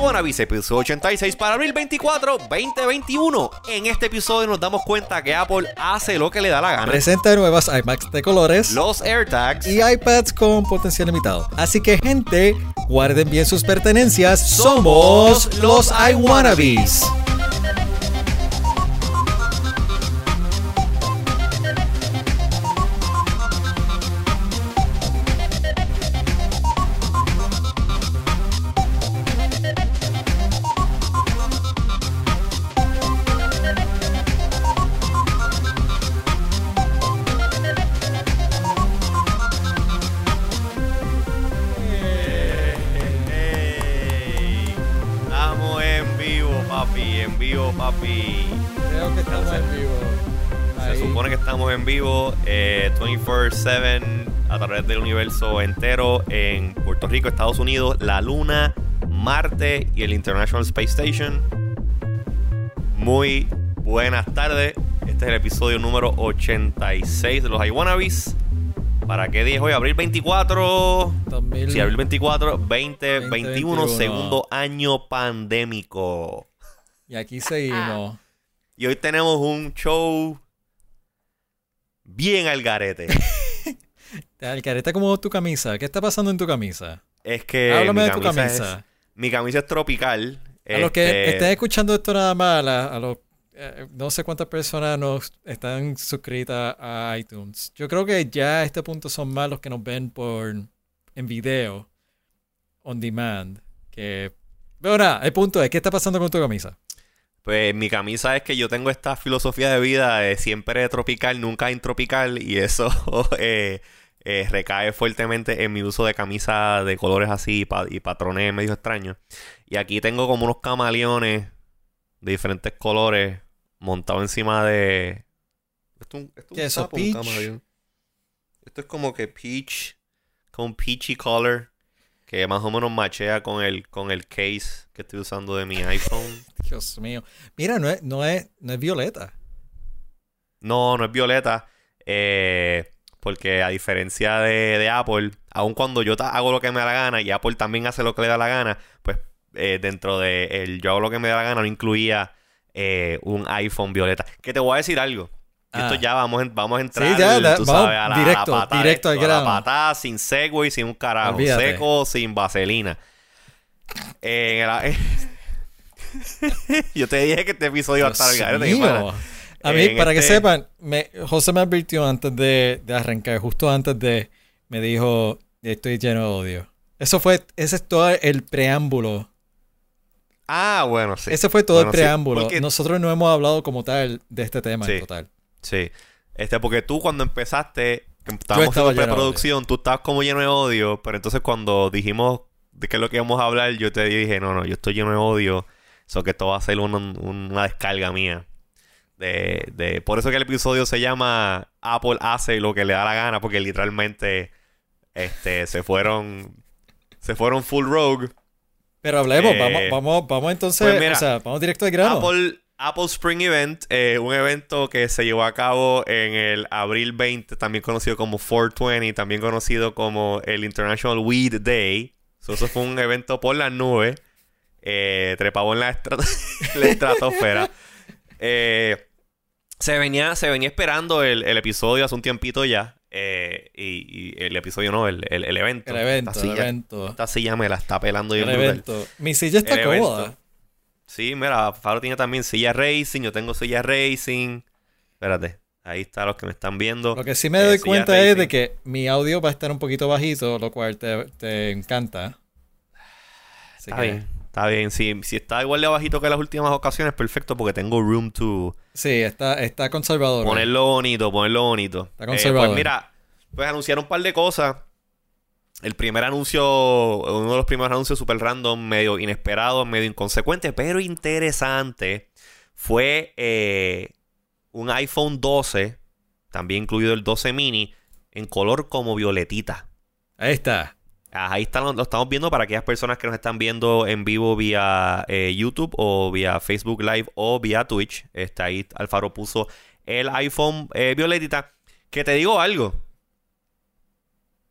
iWannabes, episodio 86 para abril 24, 2021. En este episodio nos damos cuenta que Apple hace lo que le da la gana. Presenta nuevas iMacs de colores Los AirTags. y iPads con potencial limitado. Así que, gente, guarden bien sus pertenencias. Somos los iWannabes. Universo entero en Puerto Rico, Estados Unidos, la Luna, Marte y el International Space Station. Muy buenas tardes. Este es el episodio número 86 de los iWannabes. ¿Para qué día es hoy? Abril 24. 2000. Sí, abril 24, 2021, 2021. segundo año pandémico. Y aquí seguimos. Y hoy tenemos un show bien al garete. Al careta como tu camisa. ¿Qué está pasando en tu camisa? Es que Háblame de tu camisa. Es, mi camisa es tropical. A los que Este, estén escuchando esto nada más, a, a los eh, no sé cuántas personas nos están suscritas a iTunes. Yo creo que ya a este punto son más los que nos ven por en video, on demand. Que pero nada, el punto es ¿qué está pasando con tu camisa? Pues mi camisa es que yo tengo esta filosofía de vida de siempre tropical, nunca intropical. Y eso eh, eh, recae fuertemente en mi uso de camisa de colores así y, pa- y patrones medio extraños. Y aquí tengo como unos camaleones de diferentes colores montados encima de... Esto, es un- esto es ¿Qué un es eso, sapo, un peach? camaleón. Esto es como que peach, con peachy color, que más o menos machea con el, con el case que estoy usando de mi iPhone. Dios mío. Mira, no es, no es, no es violeta. No, no es violeta. eh, porque a diferencia de, de Apple, aun cuando yo hago lo que me da la gana y Apple también hace lo que le da la gana, pues eh, dentro de el yo hago lo que me da la gana no incluía eh, un iPhone violeta. Que te voy a decir algo. Y Ah. Esto ya vamos, vamos a entrar, ya, da- tú vamos sabes, a la, directo, la patada directo al esto, a la grano. patada, sin segway, sin un carajo. Olvídate. Seco, sin vaselina. Eh, en el- yo te dije que este episodio iba a estar al garete. A mí, En para que este- sepan, me, José me advirtió antes de, de arrancar, justo antes de, me dijo, estoy lleno de odio. Eso fue, ese es todo el preámbulo. Ah, bueno, sí. Ese fue todo Bueno, el sí, preámbulo. porque- Nosotros no hemos hablado como tal de este tema Sí. en total. Sí. Este, porque tú cuando empezaste, estábamos de preproducción, tú estabas como lleno de odio, pero entonces cuando dijimos de qué es lo que íbamos a hablar, yo te dije, no, no, yo estoy lleno de odio, eso que esto va a ser una descarga mía. De, de, por eso que el episodio se llama Apple hace lo que le da la gana, porque literalmente este, se fueron, se fueron full rogue. Pero hablemos, Eh, vamos, vamos, vamos entonces, pues mira, o sea, vamos directo al grano. Apple, Apple Spring Event, eh, un evento que se llevó a cabo en el abril 20, también conocido como 420, también conocido como el International Weed Day. So, eso fue un evento por las nubes, eh, trepado en la, estra- la estratosfera. Eh, se, venía, se venía esperando el, el episodio hace un tiempito ya. eh, y, y el episodio no, el, el- el evento. el evento, Esta el silla, evento. esta silla me la está pelando El bien brutal. evento. Mi silla está El evento. cómoda. Sí, mira, Faro tiene también silla racing, yo tengo silla racing. Espérate, ahí está los que me están viendo. Lo que sí me Eh, doy cuenta es de que mi audio va a estar un poquito bajito, lo cual te, te encanta. Así Está que- bien, está bien. Si, si está igual de bajito que las últimas ocasiones, perfecto, porque tengo room to Sí, está, está conservador. ponerlo bonito, ponerlo bonito. Está Eh, conservador. pues mira, pues anunciaron un par de cosas. El primer anuncio, uno de los primeros anuncios super random, medio inesperado, medio inconsecuente, pero interesante, fue eh, un iPhone 12, también incluido el 12 mini, en color como violetita. Ahí está. Ah, Ahí está, lo, lo estamos viendo para aquellas personas que nos están viendo en vivo vía eh, YouTube o vía Facebook Live o vía Twitch. Está ahí, Alfaro puso el iPhone eh, violetita. Que te digo algo.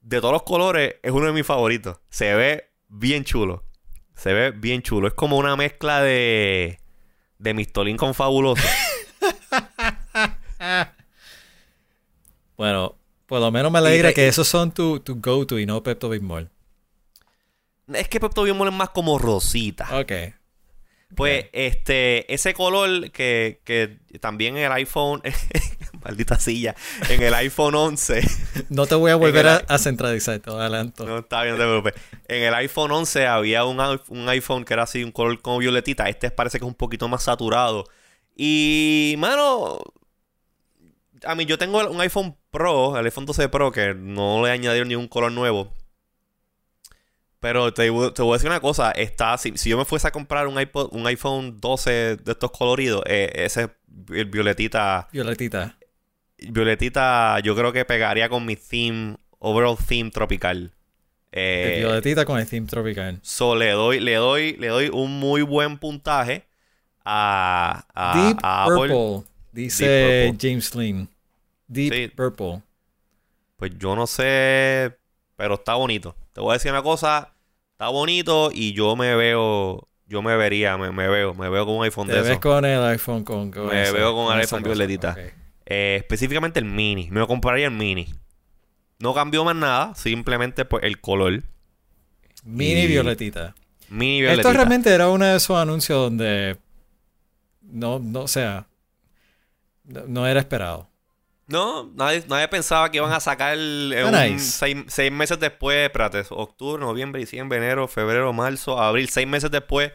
De todos los colores, es uno de mis favoritos. Se ve bien chulo. Se ve bien chulo. Es como una mezcla de. de Mistolín con Fabuloso. Bueno, por lo menos me alegra que esos son tu, tu go-to y no Pepto Bismol. es que Pepto Bismol es más como rosita. Ok. Pues este, ese color que, que también en el iPhone, maldita silla, en el iPhone 11. No te voy a volver a, a, centralizar, te adelanto. No, está bien, no te preocupes. En el iPhone 11 había un, un, iPhone que era así, un color como violetita. Este parece que es un poquito más saturado. Y, mano, a mí yo tengo un iPhone Pro, el iPhone 12 Pro, que no le añadieron ningún color nuevo. Pero te, voy a decir una cosa, está, si, si yo me fuese a comprar un, iPod, un iPhone 12 de estos coloridos, eh, ese el violetita. Violetita. Violetita, yo creo que pegaría con mi theme, overall theme tropical. Eh, el violetita con el theme tropical. So le doy, le doy, le doy un muy buen puntaje a, a, Deep a Purple, dice James Lynn. Deep Purple. Pues yo no sé, pero está bonito. Te voy a decir una cosa, está bonito y yo me veo, yo me vería, me, veo, me veo con un iPhone Te de ves con el iPhone con, Me veo con el iPhone violetita. Eh, específicamente el mini, me lo compraría el mini. No cambió más nada, simplemente pues el color. Mini violetita. Mini violetita. Esto realmente era uno de esos anuncios donde no, no, o sea, no era esperado. No, nadie, nadie pensaba que iban a sacar un, seis, meses después, espérate, octubre, noviembre, diciembre, enero, febrero, marzo, abril, seis meses después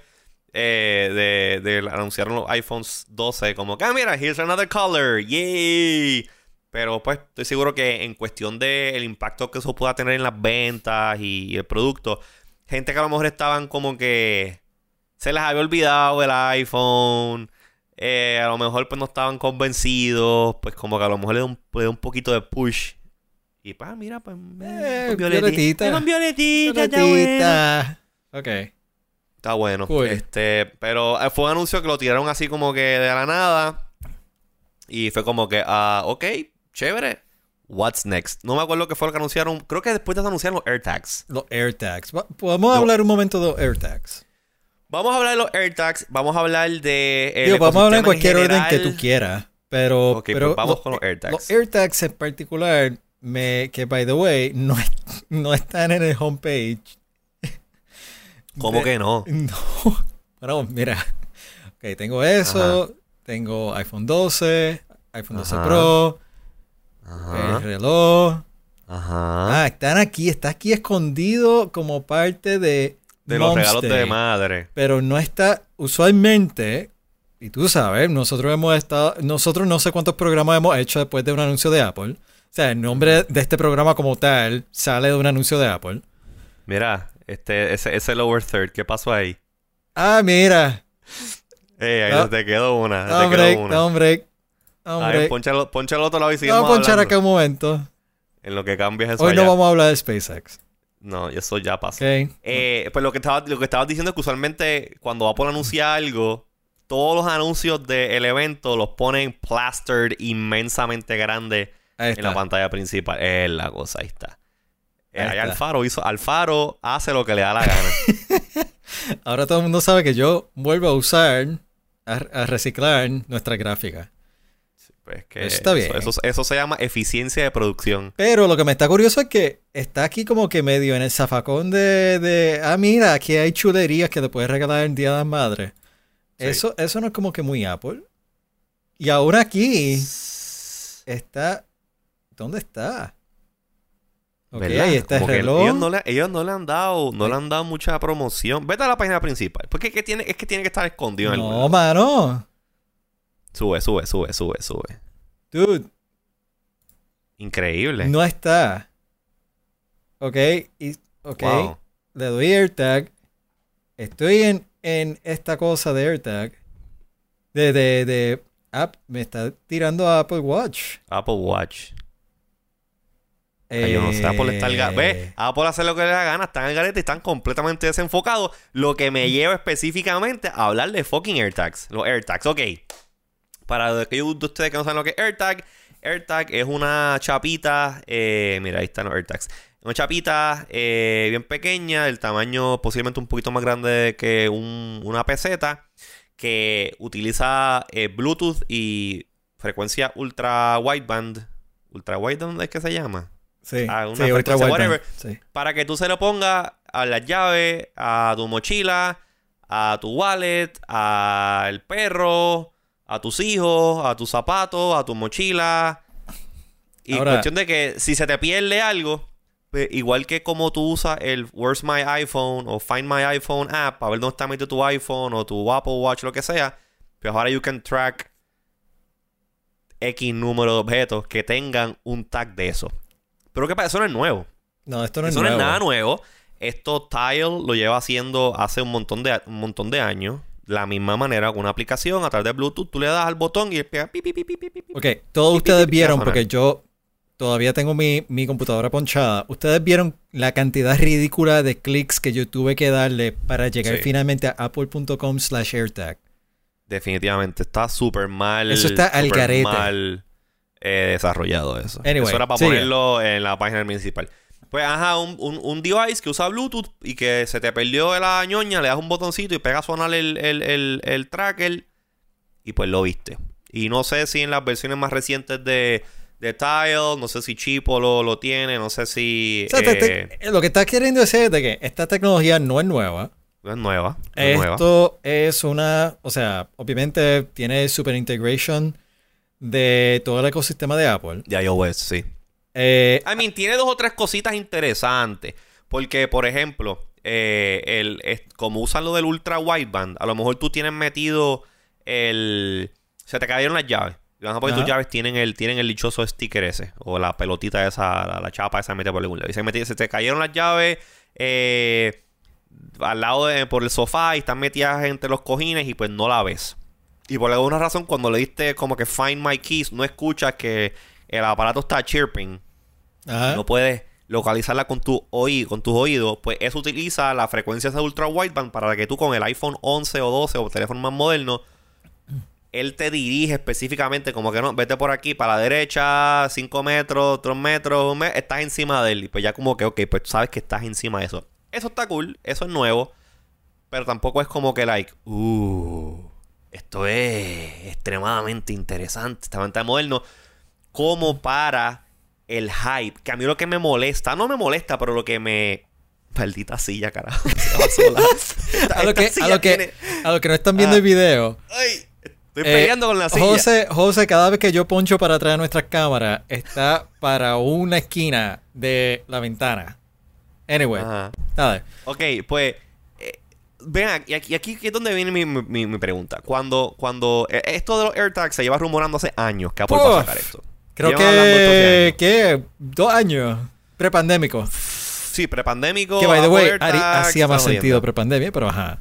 eh, de, de, anunciar los iPhones 12, como que, ah, mira, here's another color, yay. Pero pues estoy seguro que en cuestión del impacto que eso pueda tener en las ventas y, el producto, gente que a lo mejor estaban como que se les había olvidado el iPhone eh, a lo mejor pues no estaban convencidos, pues como que a lo mejor le da un, un poquito de push. Y pues, mira, pues, eh, violetita. Con violetita, violetita. Ok. Está bueno. Este, pero eh, fue un anuncio que lo tiraron así como que de la nada. Y fue como que, ah, ok, chévere. What's next? No me acuerdo qué fue lo que anunciaron. Creo que después de anunciar los AirTags. Los AirTags. Podemos hablar un momento de los AirTags. Vamos a hablar de los AirTags, vamos a hablar de. Digo, vamos a hablar en cualquier orden que tú quieras. Pero, pues pero vamos con los AirTags. Los AirTags en particular, me, que by the way, no, no están en el homepage. ¿Cómo que no? No. Bueno, mira. Ok, tengo eso. Tengo iPhone 12, iPhone 12 Pro, el reloj. Ajá. Ah, están aquí, está aquí escondido como parte de de los regalos de madre. Pero no está, usualmente, y tú sabes, nosotros hemos estado, nosotros no sé cuántos programas hemos hecho después de un anuncio de Apple. O sea, el nombre de este programa como tal sale de un anuncio de Apple. Mira, este, ese, ese lower third, ¿qué pasó ahí? Ah, mira. Eh, ahí te quedó una. No, te quedó una. break. Hombre. poncha al otro lado y Vamos a ponchar acá un momento. En lo que cambias eso Hoy no vamos a hablar de SpaceX. No, eso ya pasó. Eh, pues lo que, estaba, lo que estabas diciendo es que usualmente cuando Apple anuncia algo, todos los anuncios del evento los ponen plastered inmensamente grande en la pantalla principal. Es la cosa, ahí está. Eh, ahí, Alfaro hizo. Alfaro hace lo que le da la gana. Ahora todo el mundo sabe que yo vuelvo a usar, a, a reciclar nuestra gráfica. Pues que eso está bien. Eso, se llama eficiencia de producción. Pero lo que me está curioso es que está aquí como que medio en el zafacón de, de ah, mira, aquí hay chulerías que te puedes regalar el Día de las Madres. Eso, eso no es como que muy Apple. Y ahora aquí está... ¿Dónde está? Ok, ahí está el reloj. Ellos no, le, ellos no le han dado, no le han dado mucha promoción. Vete a la página principal. Porque es que tiene, es que, tiene que estar escondido en el No, mano. Sube, sube, sube, sube, sube. Dude. Increíble. No está. Ok. Y, ok. Le doy AirTag. Estoy en, en esta cosa de AirTag. De, de, de app. Me está tirando a Apple Watch. Apple Watch. yo no sé, Apple está al Ve, eh. Apple hace lo que le da gana, están en el garete y están completamente desenfocados. Lo que me lleva específicamente a hablar de fucking AirTags. Los AirTags, ok. Para aquellos de ustedes que no saben lo que es AirTag, AirTag es una chapita. eh, mira, ahí están los AirTags. Una chapita eh, bien pequeña, el tamaño posiblemente un poquito más grande que un- una peseta, que utiliza eh, Bluetooth y frecuencia ultra wideband. Ultra wideband es que se llama. Sí, Ah, una sí, ultra whatever. Sí. Para que tú se lo pongas a las llaves, a tu mochila, a tu wallet, al perro, a tus hijos, a tus zapatos, a tu mochila. Y Ahora- cuestión de que si se te pierde algo, pues, igual que como tú usas el Where's My iPhone o Find My iPhone app para ver dónde está metido tu iPhone o tu Apple Watch, lo que sea, pues ahora you can track X número de objetos que tengan un tag de eso. Pero que pasa, eso no es nuevo. No, esto no es Eso no nuevo. es nada nuevo. Esto Tile lo lleva haciendo hace un montón de, un montón de años. La misma manera con una aplicación a través de Bluetooth. Tú le das al botón y pega pi, pi, pi, pi, pi, pi, pi. Ok, todos ustedes vieron, porque yo todavía tengo mi, mi computadora ponchada. Ustedes vieron la cantidad ridícula de clics que yo tuve que darle para llegar Sí. finalmente a apple.com slash AirTag. Definitivamente está súper mal. Eso está al garete. mal eh, desarrollado eso. Anyway, eso era para sigue. ponerlo en la página principal. Pues, ajá, un, un, un device que usa Bluetooth y que se te perdió de la ñoña, le das un botoncito y pega a sonar el, el, el, el tracker y pues lo viste. Y no sé si en las versiones más recientes de, de Tile, no sé si Chipo lo, lo tiene, no sé si... O sea, te- eh, te- lo que estás queriendo decir es de que esta tecnología no es nueva. no es nueva. no es nueva. Esto es una, o sea, obviamente tiene super integration de todo el ecosistema de Apple. De iOS, sí. Eh, I mean, tiene dos o tres cositas interesantes. Porque, por ejemplo, eh, el, es- como usan lo del ultra wideband, a lo mejor tú tienes metido el. Se te cayeron las llaves. Y vamos a poner tus llaves tienen el, tienen el dichoso sticker ese. O la pelotita esa, la, la chapa esa mete por algún lado. Y se, se te cayeron las llaves eh, al lado de, por el sofá y están metidas entre los cojines y pues no la ves. Y por alguna razón, cuando le diste como que find my keys, no escuchas que el aparato está chirping no puedes localizarla con tu oído, con tus oídos, pues eso utiliza la frecuencia de ultra wideband para que tú con el iPhone 11 o 12 o teléfono más moderno él te dirige específicamente como que no, vete por aquí para la derecha, 5 metros, 3 metros, estás encima de él. Y pues ya como que, ok, pues sabes que estás encima de eso. Eso está cool, eso es nuevo. Pero tampoco es como que, like, uh, esto es extremadamente interesante, extremadamente moderno. Como para el hype. Que a mí lo que me molesta, no me molesta, pero lo que me. Maldita silla, carajo. Esta- a lo que, a lo que, tiene- a lo que no están viendo Ah. el video. Ay, estoy eh, peleando con la silla. José, José, cada vez que yo poncho para atrás nuestras cámaras, está para una esquina de la ventana. Anyway, Ajá. dale. Ok, pues. eh, ven aquí, y aquí, aquí es donde viene mi, mi- mi pregunta. Cuando, cuando eh, esto de los AirTags se lleva rumorando hace años que Apple va a Uf. sacar esto. Creo Llevan que, que dos años prepandémico. Sí, prepandémico. Que by the way, hacía más sentido prepandemia, pero ajá.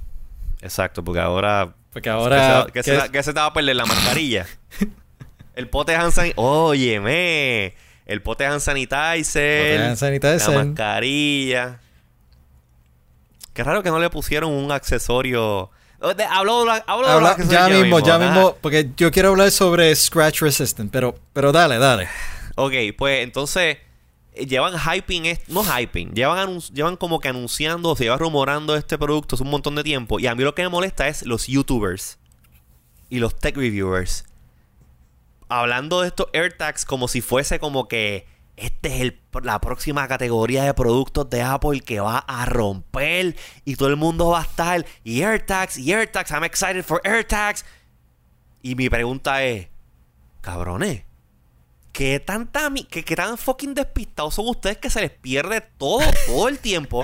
Exacto, porque ahora. Porque ahora. que, se, ¿qué que se- que se te va a perder la mascarilla. el pote hand sanitizer. Óyeme. El pote hand sanitizer. Pote hand sanitizer. La mascarilla. Qué raro que no le pusieron un accesorio. De- Hablo, de- hablo de Habla- accesorios ya mismo, ya mismo, porque yo quiero hablar sobre Scratch Resistant, pero, pero dale, dale. Ok, pues entonces eh, llevan hyping, no hyping, llevan, llevan como que anunciando, se lleva rumorando este producto hace un montón de tiempo. Y a mí lo que me molesta es los YouTubers y los tech reviewers hablando de estos AirTags como si fuese como que este es el, la próxima categoría de productos de Apple que va a romper y todo el mundo va a estar y AirTags y AirTags, I'm excited for AirTags. Y mi pregunta es, cabrones, ¿qué tanta qué, qué tan fucking despistados son ustedes que se les pierde todo, todo el tiempo?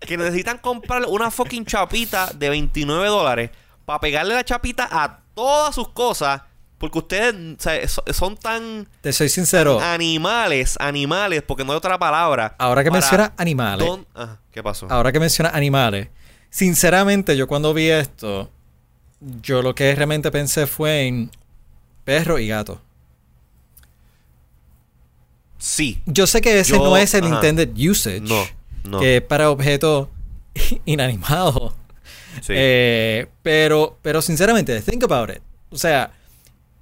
Que necesitan comprar una fucking chapita de 29 dólares para pegarle la chapita a todas sus cosas. Porque ustedes o sea, so- son tan Te soy sincero. animales, animales, porque no hay otra palabra. Ahora que mencionas animales, don- Ajá, ¿Qué pasó? ahora que mencionas animales, sinceramente yo cuando vi esto, yo lo que realmente pensé fue en perro y gato. Sí. Yo sé que ese Yo- no es el ajá. intended usage, No, no. que es para objetos inanimados. Sí. Eh, pero, pero sinceramente, think about it. O sea,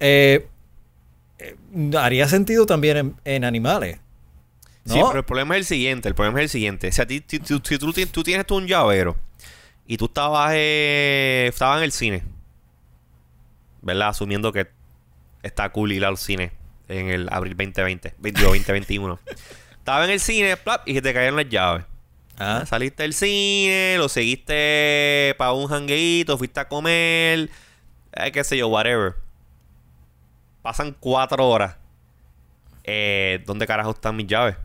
eh, eh, haría sentido también en, en animales. ¿no? Sí, pero el problema es el siguiente. El problema es el siguiente. Si, a ti, si tú, ti- tú tienes tú un llavero y tú estabas, eh, estabas en el cine, ¿verdad? Asumiendo que está cool ir al cine en el abril 2020, 22, 2021. Estabas en el cine plap, y se te cayeron las llaves. Ah, Saliste del cine, lo seguiste para un jangueito, fuiste a comer, eh, qué sé yo, whatever. Pasan cuatro horas. Eh, ¿Dónde carajo están mis llaves?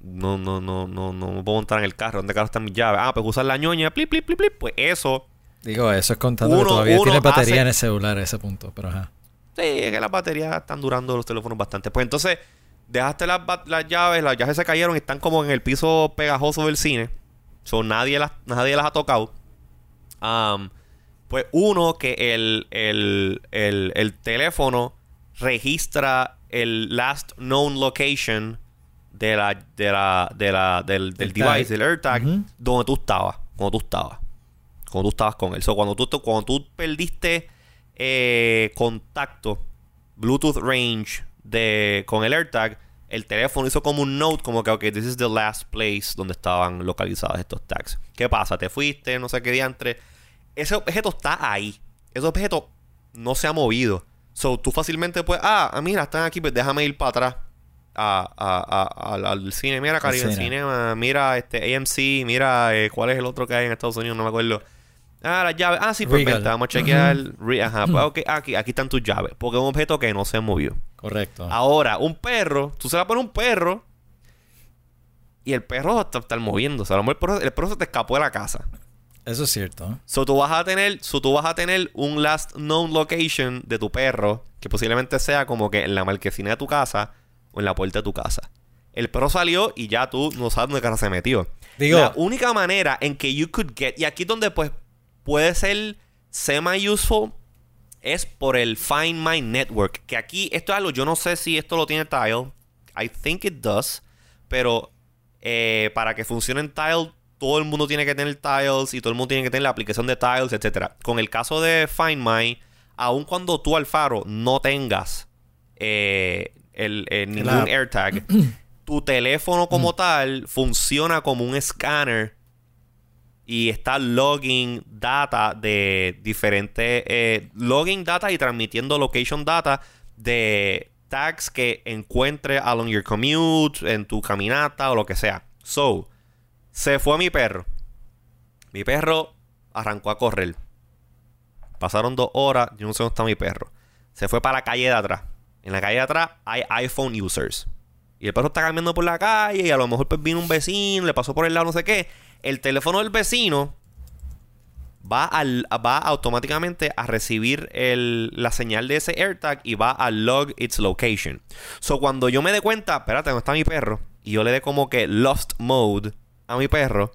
No, no, no, no, no me puedo montar en el carro. ¿Dónde carajo están mis llaves? Ah, pues usar la ñoña, plip, plip, plip, plip. Pues eso, digo, eso es contando Uno- que todavía tiene batería hace- en el celular a ese punto, pero ajá. sí, es que las baterías están durando los teléfonos bastante. Pues entonces, dejaste las, las llaves, las llaves se cayeron y están como en el piso pegajoso del cine. So, nadie las, nadie las ha tocado. Pues uno, que el, el, el, el teléfono registra el last known location de la, de la, de la, del, del device, del AirTag, Ujú. donde tú estabas. Cuando tú estabas. Cuando tú estabas con él. So, cuando, tú, cuando tú perdiste eh, contacto, Bluetooth range de, con el AirTag, el teléfono hizo como un note, como que, ok, this is the last place donde estaban localizados estos tags. ¿Qué pasa? Te fuiste, no sé qué diantre. Ese objeto está ahí. Ese objeto no se ha movido. So, tú fácilmente puedes, ah, ah, mira, están aquí, pues déjame ir para atrás. A, a- a- al, cine, mira Caribe cine. Cinema, mira este AMC, mira eh, cuál es el otro que hay en Estados Unidos, no me acuerdo. Ah, las llaves. Ah, sí, pues Regal. vente, vamos a chequear. Re- Ajá, pues aquí, aquí están tus llaves. Porque es un objeto que no se movió. Correcto. Ahora, un perro, tú se la pones a un perro y el perro a estar moviendo. O sea, a lo mejor el perro, el perro se te escapó de la casa. Eso es cierto. So tú vas a tener, so tú vas a tener un last known location de tu perro que posiblemente sea como que en la marquesina de tu casa o en la puerta de tu casa. El perro salió y ya tú no sabes dónde casa se metió. Digo- la única manera en que you could get y aquí donde pues puede ser semi useful es por el Find My Network, que aquí esto es algo yo no sé si esto lo tiene Tile. I think it does, pero eh, para que funcione en Tile todo el mundo tiene que tener Tiles y todo el mundo tiene que tener la aplicación de Tiles, etcétera. Con el caso de Find My, aun cuando tú Alfaro no tengas eh, el, eh, ningún. AirTag, tu teléfono como tal funciona como un scanner y está logging data de diferentes eh, logging data y transmitiendo location data de tags que encuentre along your commute, en tu caminata o lo que sea. So, se fue mi perro. Mi perro arrancó a correr. Pasaron dos horas, yo no sé dónde está mi perro. Se fue para la calle de atrás. En la calle de atrás hay iPhone users. Y el perro está caminando por la calle y a lo mejor pues vino un vecino, le pasó por el lado, no sé qué. El teléfono del vecino va, al, va automáticamente a recibir la señal de ese AirTag y va a log its location. So cuando yo me dé cuenta, espérate, ¿dónde está mi perro? Y yo le dé como que lost mode a mi perro,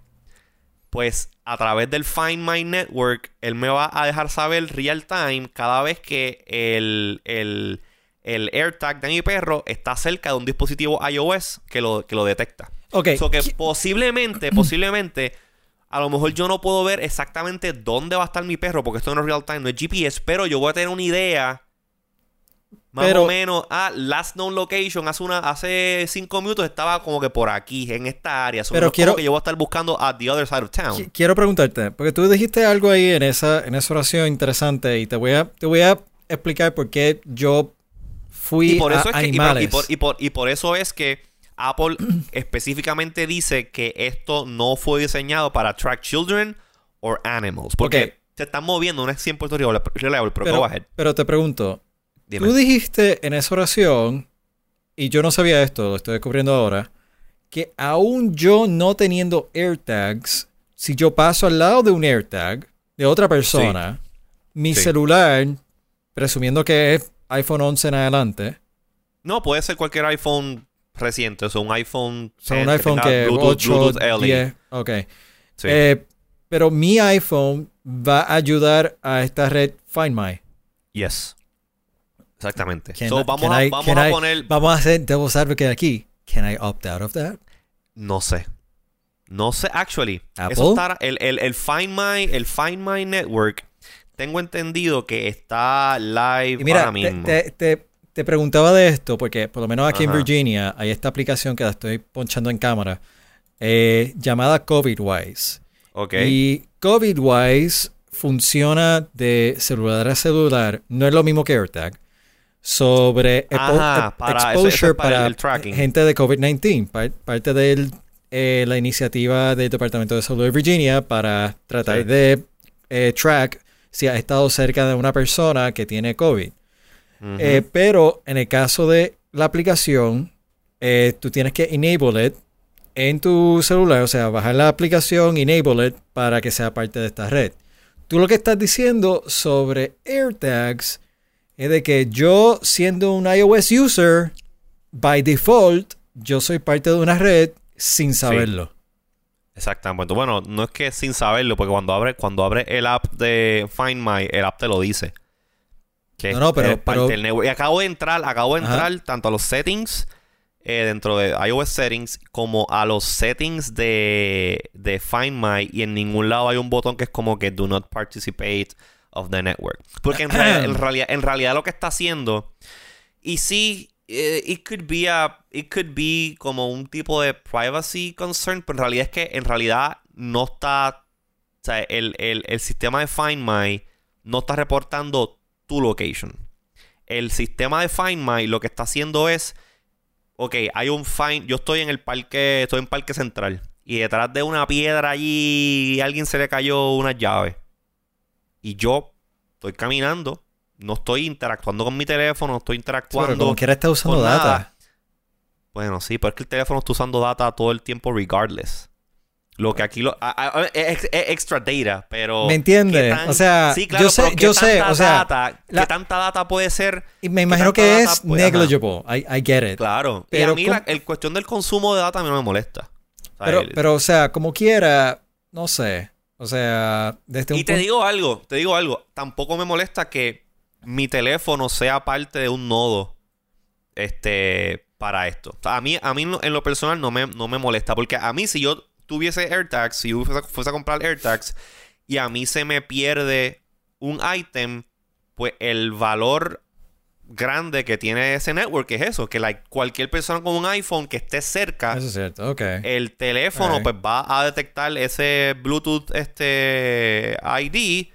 pues a través del Find My Network, él me va a dejar saber real time cada vez que el, el, el AirTag de mi perro está cerca de un dispositivo iOS que lo, que lo detecta. Ok. So que posiblemente, posiblemente, a lo mejor yo no puedo ver exactamente dónde va a estar mi perro, porque esto no es real time, no es GPS, pero yo voy a tener una idea. Más Pero- o menos, ah, last known location, hace una, hace cinco minutos estaba como que por aquí, en esta área. So, Pero no quiero- que yo voy a estar buscando at the other side of town. Qui- Quiero preguntarte, porque tú dijiste algo ahí en esa, en esa oración interesante y te voy a, te voy a explicar por qué yo fui y por eso a es que, animales. y por, y por- y por eso es que Apple específicamente dice que esto no fue diseñado para track children or animals. Porque Ok. se están moviendo, no es 100% reliable, pero, pero, pero te pregunto, Dime. tú dijiste en esa oración, y yo no sabía esto, lo estoy descubriendo ahora, que aún yo no teniendo AirTags, si yo paso al lado de un AirTag de otra persona, mi Sí. celular, presumiendo que es iPhone 11 en adelante, No, puede ser cualquier iPhone reciente, o sea, un iPhone, son 10 un iPhone que Bluetooth, 8, Bluetooth LE. 10, ok. Sí. Eh, pero mi iPhone va a ayudar a esta red Find My. yes. Exactamente. Can So, I- vamos a, I- vamos a I- poner... Vamos a hacer devil's advocate aquí. Can I opt out of that? No sé. No sé, actually. Apple? Eso está, el, el, el Find My, el Find My Network, tengo entendido que está live Y mira, ahora te, mismo. te, te, te preguntaba de esto porque por lo menos aquí en. Virginia hay esta aplicación que la estoy ponchando en cámara eh, llamada COVIDWise. Ok. Y COVIDWise funciona de celular a celular. No es lo mismo que AirTag. Sobre expo- Ajá, para- eso- eso exposure para para, el tracking. gente de COVID-19. par- parte de la iniciativa del Departamento de Salud de Virginia para tratar Sí. de eh, track si has estado cerca de una persona que tiene COVID. Eh, pero en el caso de la aplicación, eh, tú tienes que enable it en tu celular, o sea, bajar la aplicación, enable it para que sea parte de esta red. Tú lo que estás diciendo sobre AirTags es de que yo, siendo un iOS user, by default, yo soy parte de una red sin saberlo. Exactamente. Bueno, no es que sin saberlo, porque cuando abre, cuando abre el app de Find My, el app te lo dice. Que No, no, pero- parte pero- del network. Y acabo de entrar, acabo de Ajá. entrar tanto a los settings eh, dentro de iOS settings como a los settings de, de Find My y en ningún lado hay un botón que es como que do not participate of the network. Porque en, real- en realidad, en realidad lo que está haciendo y sí, eh, it could be a, it could be como un tipo de privacy concern, pero en realidad es que en realidad no está, o sea, el, el- el sistema de Find My no está reportando tu location. El sistema de Find My lo que está haciendo es, ok, hay un Find, yo estoy en el parque, estoy en Parque Central y detrás de una piedra allí alguien se le cayó una llave y yo estoy caminando. No estoy interactuando con mi teléfono, no estoy Pero interactuando como quiera está usando data. nada. Bueno, sí, pero es que el teléfono está usando data todo el tiempo regardless. Lo que aquí lo, a- a- a- es, es extra data, pero ¿Me entiendes? ¿qué tan- O sea, sí, claro, yo sé- pero ¿qué yo sé, tanta o sea, data- la- ¿qué tanta data puede ser? Y me imagino que es puede- negligible. I, I get it. Claro. Pero y a mí la ¿cómo- el cuestión del consumo de data a mí no me molesta. O sea, Pero, el- pero, o sea, como quiera, no sé. O sea, desde un y te punto- digo algo, te digo algo. Tampoco me molesta que mi teléfono sea parte de un nodo este, para esto. O sea, a mí, a mí en lo personal no me, no me molesta. Porque a mí, si yo tuviese AirTags, si yo fuese, fuese a comprar AirTags y a mí se me pierde un item, pues el valor grande que tiene ese network es eso. Que like, cualquier persona con un iPhone que esté cerca Eso es cierto, el teléfono pues va a detectar ese Bluetooth este ID.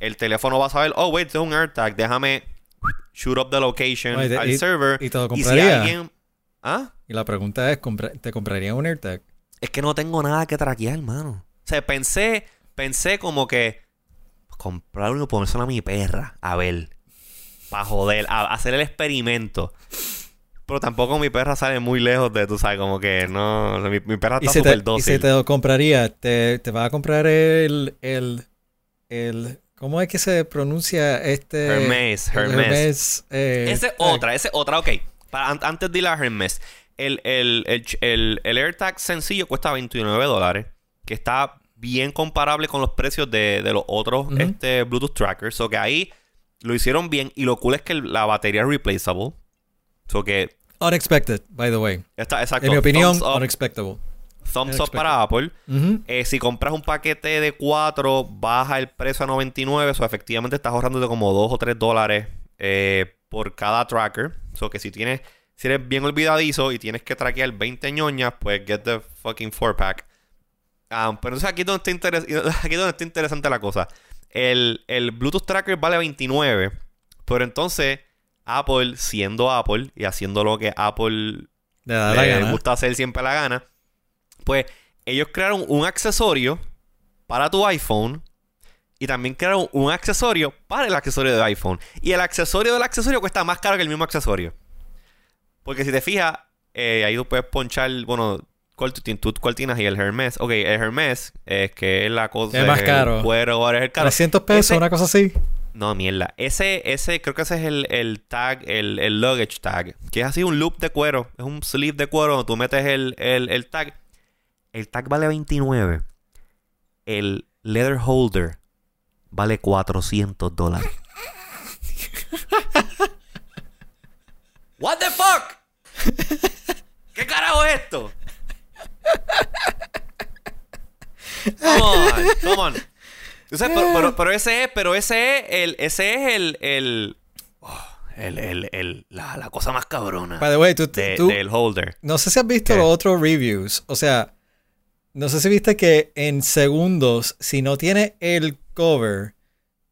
El teléfono va a saber, oh, wait, es un AirTag, déjame shoot up the location Oye, al y- server. y te lo si compraría. alguien... ¿Ah? Y la pregunta es, ¿compra- ¿te compraría un AirTag? Es que no tengo nada que traquear, hermano. O sea, pensé, pensé como que comprar uno y ponérselo a mi perra. A ver. Para joder, a, a hacer el experimento. Pero tampoco mi perra sale muy lejos de, tú sabes, como que no... Mi, mi perra Y está si, súper y dócil. si te lo compraría, ¿te, te va a comprar el, el, el... ¿Cómo es que se pronuncia este? Hermes, Hermes. Hermes, eh, Esa es tag? otra, esa es otra, ok. Para, an- antes de ir a Hermes, el, el, el, el- el AirTag sencillo cuesta 29 dólares, que está bien comparable con los precios de, de los otros este, Bluetooth trackers. O que ahí lo hicieron bien y lo cool es que la batería es replaceable. So que Unexpected, by the way. está exacto. En mi opinión, unexpectable. thumbs up unexpected. para Apple. Eh, si compras un paquete de 4, baja el precio a 99. O efectivamente estás ahorrando de como 2 o 3 dólares eh, por cada tracker. O que si tienes, si eres bien olvidadizo y tienes que traquear 20 ñoñas, pues get the fucking 4-pack. Ah, pero entonces aquí es donde está, interes- aquí es donde está interesante la cosa. El, el Bluetooth tracker vale 29. Pero entonces Apple, siendo Apple y haciendo lo que Apple Le da gusta hacer siempre la gana. Pues ellos crearon un accesorio para tu iPhone y también crearon un accesorio para el accesorio del iPhone. Y el accesorio del accesorio cuesta más caro que el mismo accesorio. Porque si te fijas, eh, ahí tú puedes ponchar, bueno, ¿cuál, tú, tienes? ¿Tú cuál tienes ahí? El Hermes. Ok, el Hermes es que es la cosa. Es más caro. cuero, ahora es el caro. 300 pesos, Ese- una cosa así. no, mierda. Ese, ese, creo que ese es el, el tag, el, el luggage tag. Que es así un loop de cuero. Es un sleeve de cuero donde tú metes el, el, el tag. El tag vale 29. El leather holder vale 400 dólares. What the fuck? ¿Qué carajo es esto? Come on, come on. Pero, pero, pero ese es, pero ese es el, ese es el, el, oh, el, el, el, la, la cosa más cabrona By the way, tú, de- tú- del holder. no sé si has visto ¿Qué? los otros reviews. O sea, no sé si viste que en segundos, si no tiene el cover,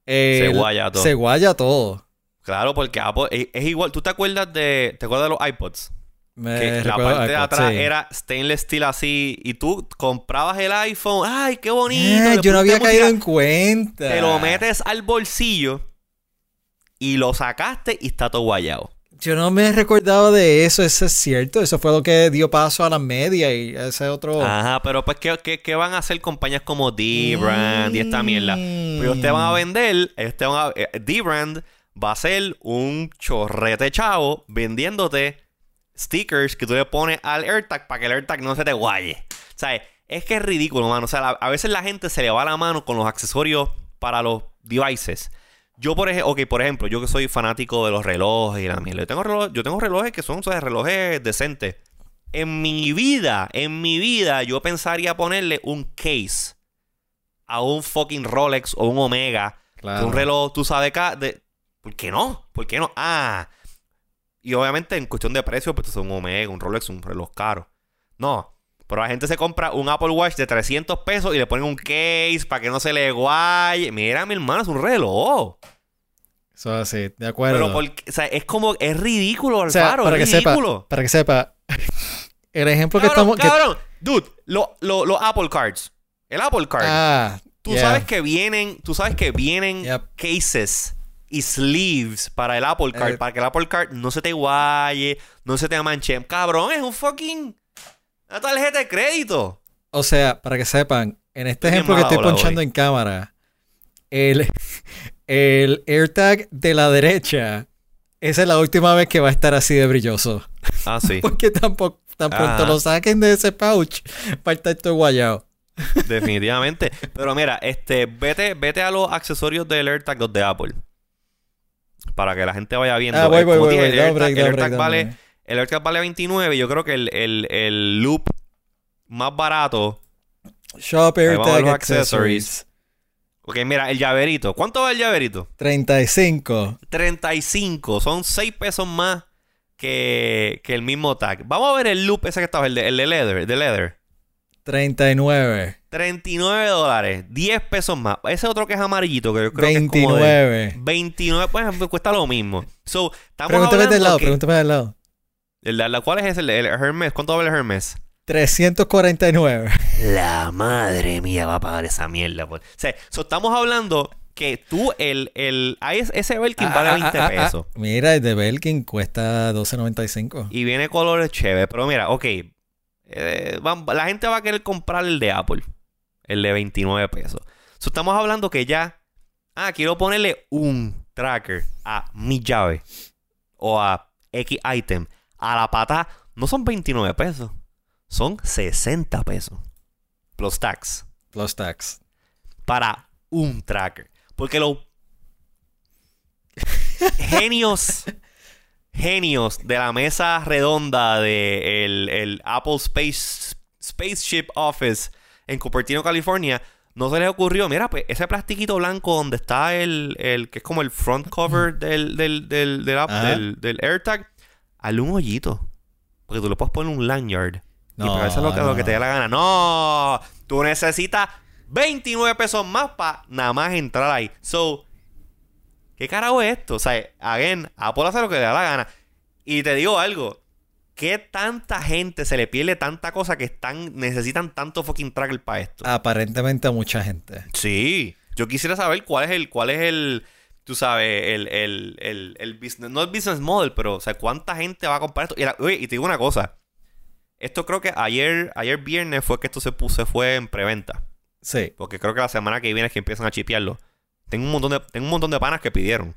Se guaya todo. se guaya todo. Claro, porque Apple es, es igual. ¿Tú te acuerdas de, te acuerdas de los iPods? Me que la parte de atrás sí. era stainless steel así y tú comprabas el iPhone. ¡Ay, qué bonito! Le yo no había caído en cuenta. Te lo metes al bolsillo y lo sacaste y está todo guayado. Yo no me recordaba de eso, eso es cierto. Eso fue lo que dio paso a las medias y ese otro. Ajá, pero pues, ¿qué, qué, qué van a hacer compañías como D-Brand y esta mierda? Pues ustedes van a vender, este van a- eh, D-Brand va a ser un chorrete chavo vendiéndote stickers que tú le pones al AirTag para que el AirTag no se te guaye. O sea, es que es ridículo, mano. O sea, la- a veces la gente se le va la mano con los accesorios para los devices. Yo, por ejemplo, ok, por ejemplo, yo que soy fanático de los relojes y la mierda. Yo tengo, reloj- yo tengo relojes que son o sea, relojes decentes. En mi vida, en mi vida, yo pensaría ponerle un case a un fucking Rolex o un Omega. Claro. Un reloj, tú sabes, de... ¿por qué no? ¿Por qué no? Ah. Y obviamente en cuestión de precio, pues es un Omega, un Rolex, un reloj caro. No. Pero la gente se compra un Apple Watch de 300 pesos y le ponen un case para que no se le guaye. Mira, mi hermano, es un reloj. Eso es así, de acuerdo. Pero porque, o sea, es como, es ridículo, o sea, Alfaro, para que es sepa, ridículo. para que sepa, el ejemplo que Cabrón, estamos. que- cabrón. Dude, lo- lo- los Apple Cards. El Apple Card. ah, Tú yeah. sabes que vienen, tú sabes que vienen Yep. cases y sleeves para el Apple Card, Eh. para que el Apple Card no se te guaye, no se te manche. Cabrón, es un fucking una tarjeta de crédito. O sea, para que sepan, en este ejemplo que estoy ponchando hoy. en cámara, el, el AirTag de la derecha, esa es la última vez que va a estar así de brilloso. Ah, sí, Porque tampoco, tan pronto Ajá. lo saquen de ese pouch, va a estar todo guayado. definitivamente. Pero mira, este, vete, vete a los accesorios del AirTag los de Apple. Para que la gente vaya viendo. Ah, voy, voy, voy, el AirTag- vale, el AirTag vale 29. Yo creo que el, el, el loop más barato Shop AirTag los Accessories. Ok, mira, el llaverito. ¿Cuánto va el llaverito? 35. 35. Son 6 pesos más que, que el mismo tag. Vamos a ver el loop ese que estaba, el de, el de leather. el de leather. 39. 39 dólares. 10 pesos más. Ese otro que es amarillito, que yo creo que es como de 29. 29, pues cuesta lo mismo. So, estamos Pregúntame del lado, que- pregúntame del lado. el la- ¿Cuál es ese? El, el Hermes. ¿Cuánto vale el Hermes? 349. La madre mía va a pagar esa mierda. pues. O sea, so, estamos hablando que tú, el, el, ese Belkin vale Ah, 20 ah, ah, ah. pesos. Mira, el de Belkin cuesta 12.95. Y viene colores chéveres. Pero mira, ok. Eh, la gente va a querer comprar el de Apple. El de 29 pesos. So, estamos hablando que ya. Ah, quiero ponerle un tracker a mi llave. O a X item. A la pata. No son 29 pesos. Son 60 pesos. Plus tax. Plus tax. Para un tracker. Porque los genios, genios de la mesa redonda de el, el Apple Space Spaceship Office en Cupertino, California, no se les ocurrió, mira, pues ese plastiquito blanco donde está el, el que es como el front cover del, del, del, del, app- del, del AirTag, hazle un hoyito. Porque tú le puedes poner un lanyard. y No, para eso es lo que, lo que te dé la gana. No, tú necesitas 29 pesos más para nada más entrar ahí. So, ¿qué carajo es esto? O sea, again, Apple hace lo que le da la gana. Y te digo algo. ¿Qué tanta gente se le pierde tanta cosa que están necesitan tanto fucking tracker para esto? Aparentemente a mucha gente. Sí. Yo quisiera saber cuál es el, cuál es el, tú sabes, el, el, el, el business, no el business model, pero, o sea, cuánta gente va a comprar esto. Y, la- oye, y te digo una cosa. Esto creo que ayer, ayer viernes fue que esto se puso, fue en preventa. Sí. Porque creo que la semana que viene es que empiezan a chipearlo. Tengo un montón de, tengo un montón de panas que pidieron.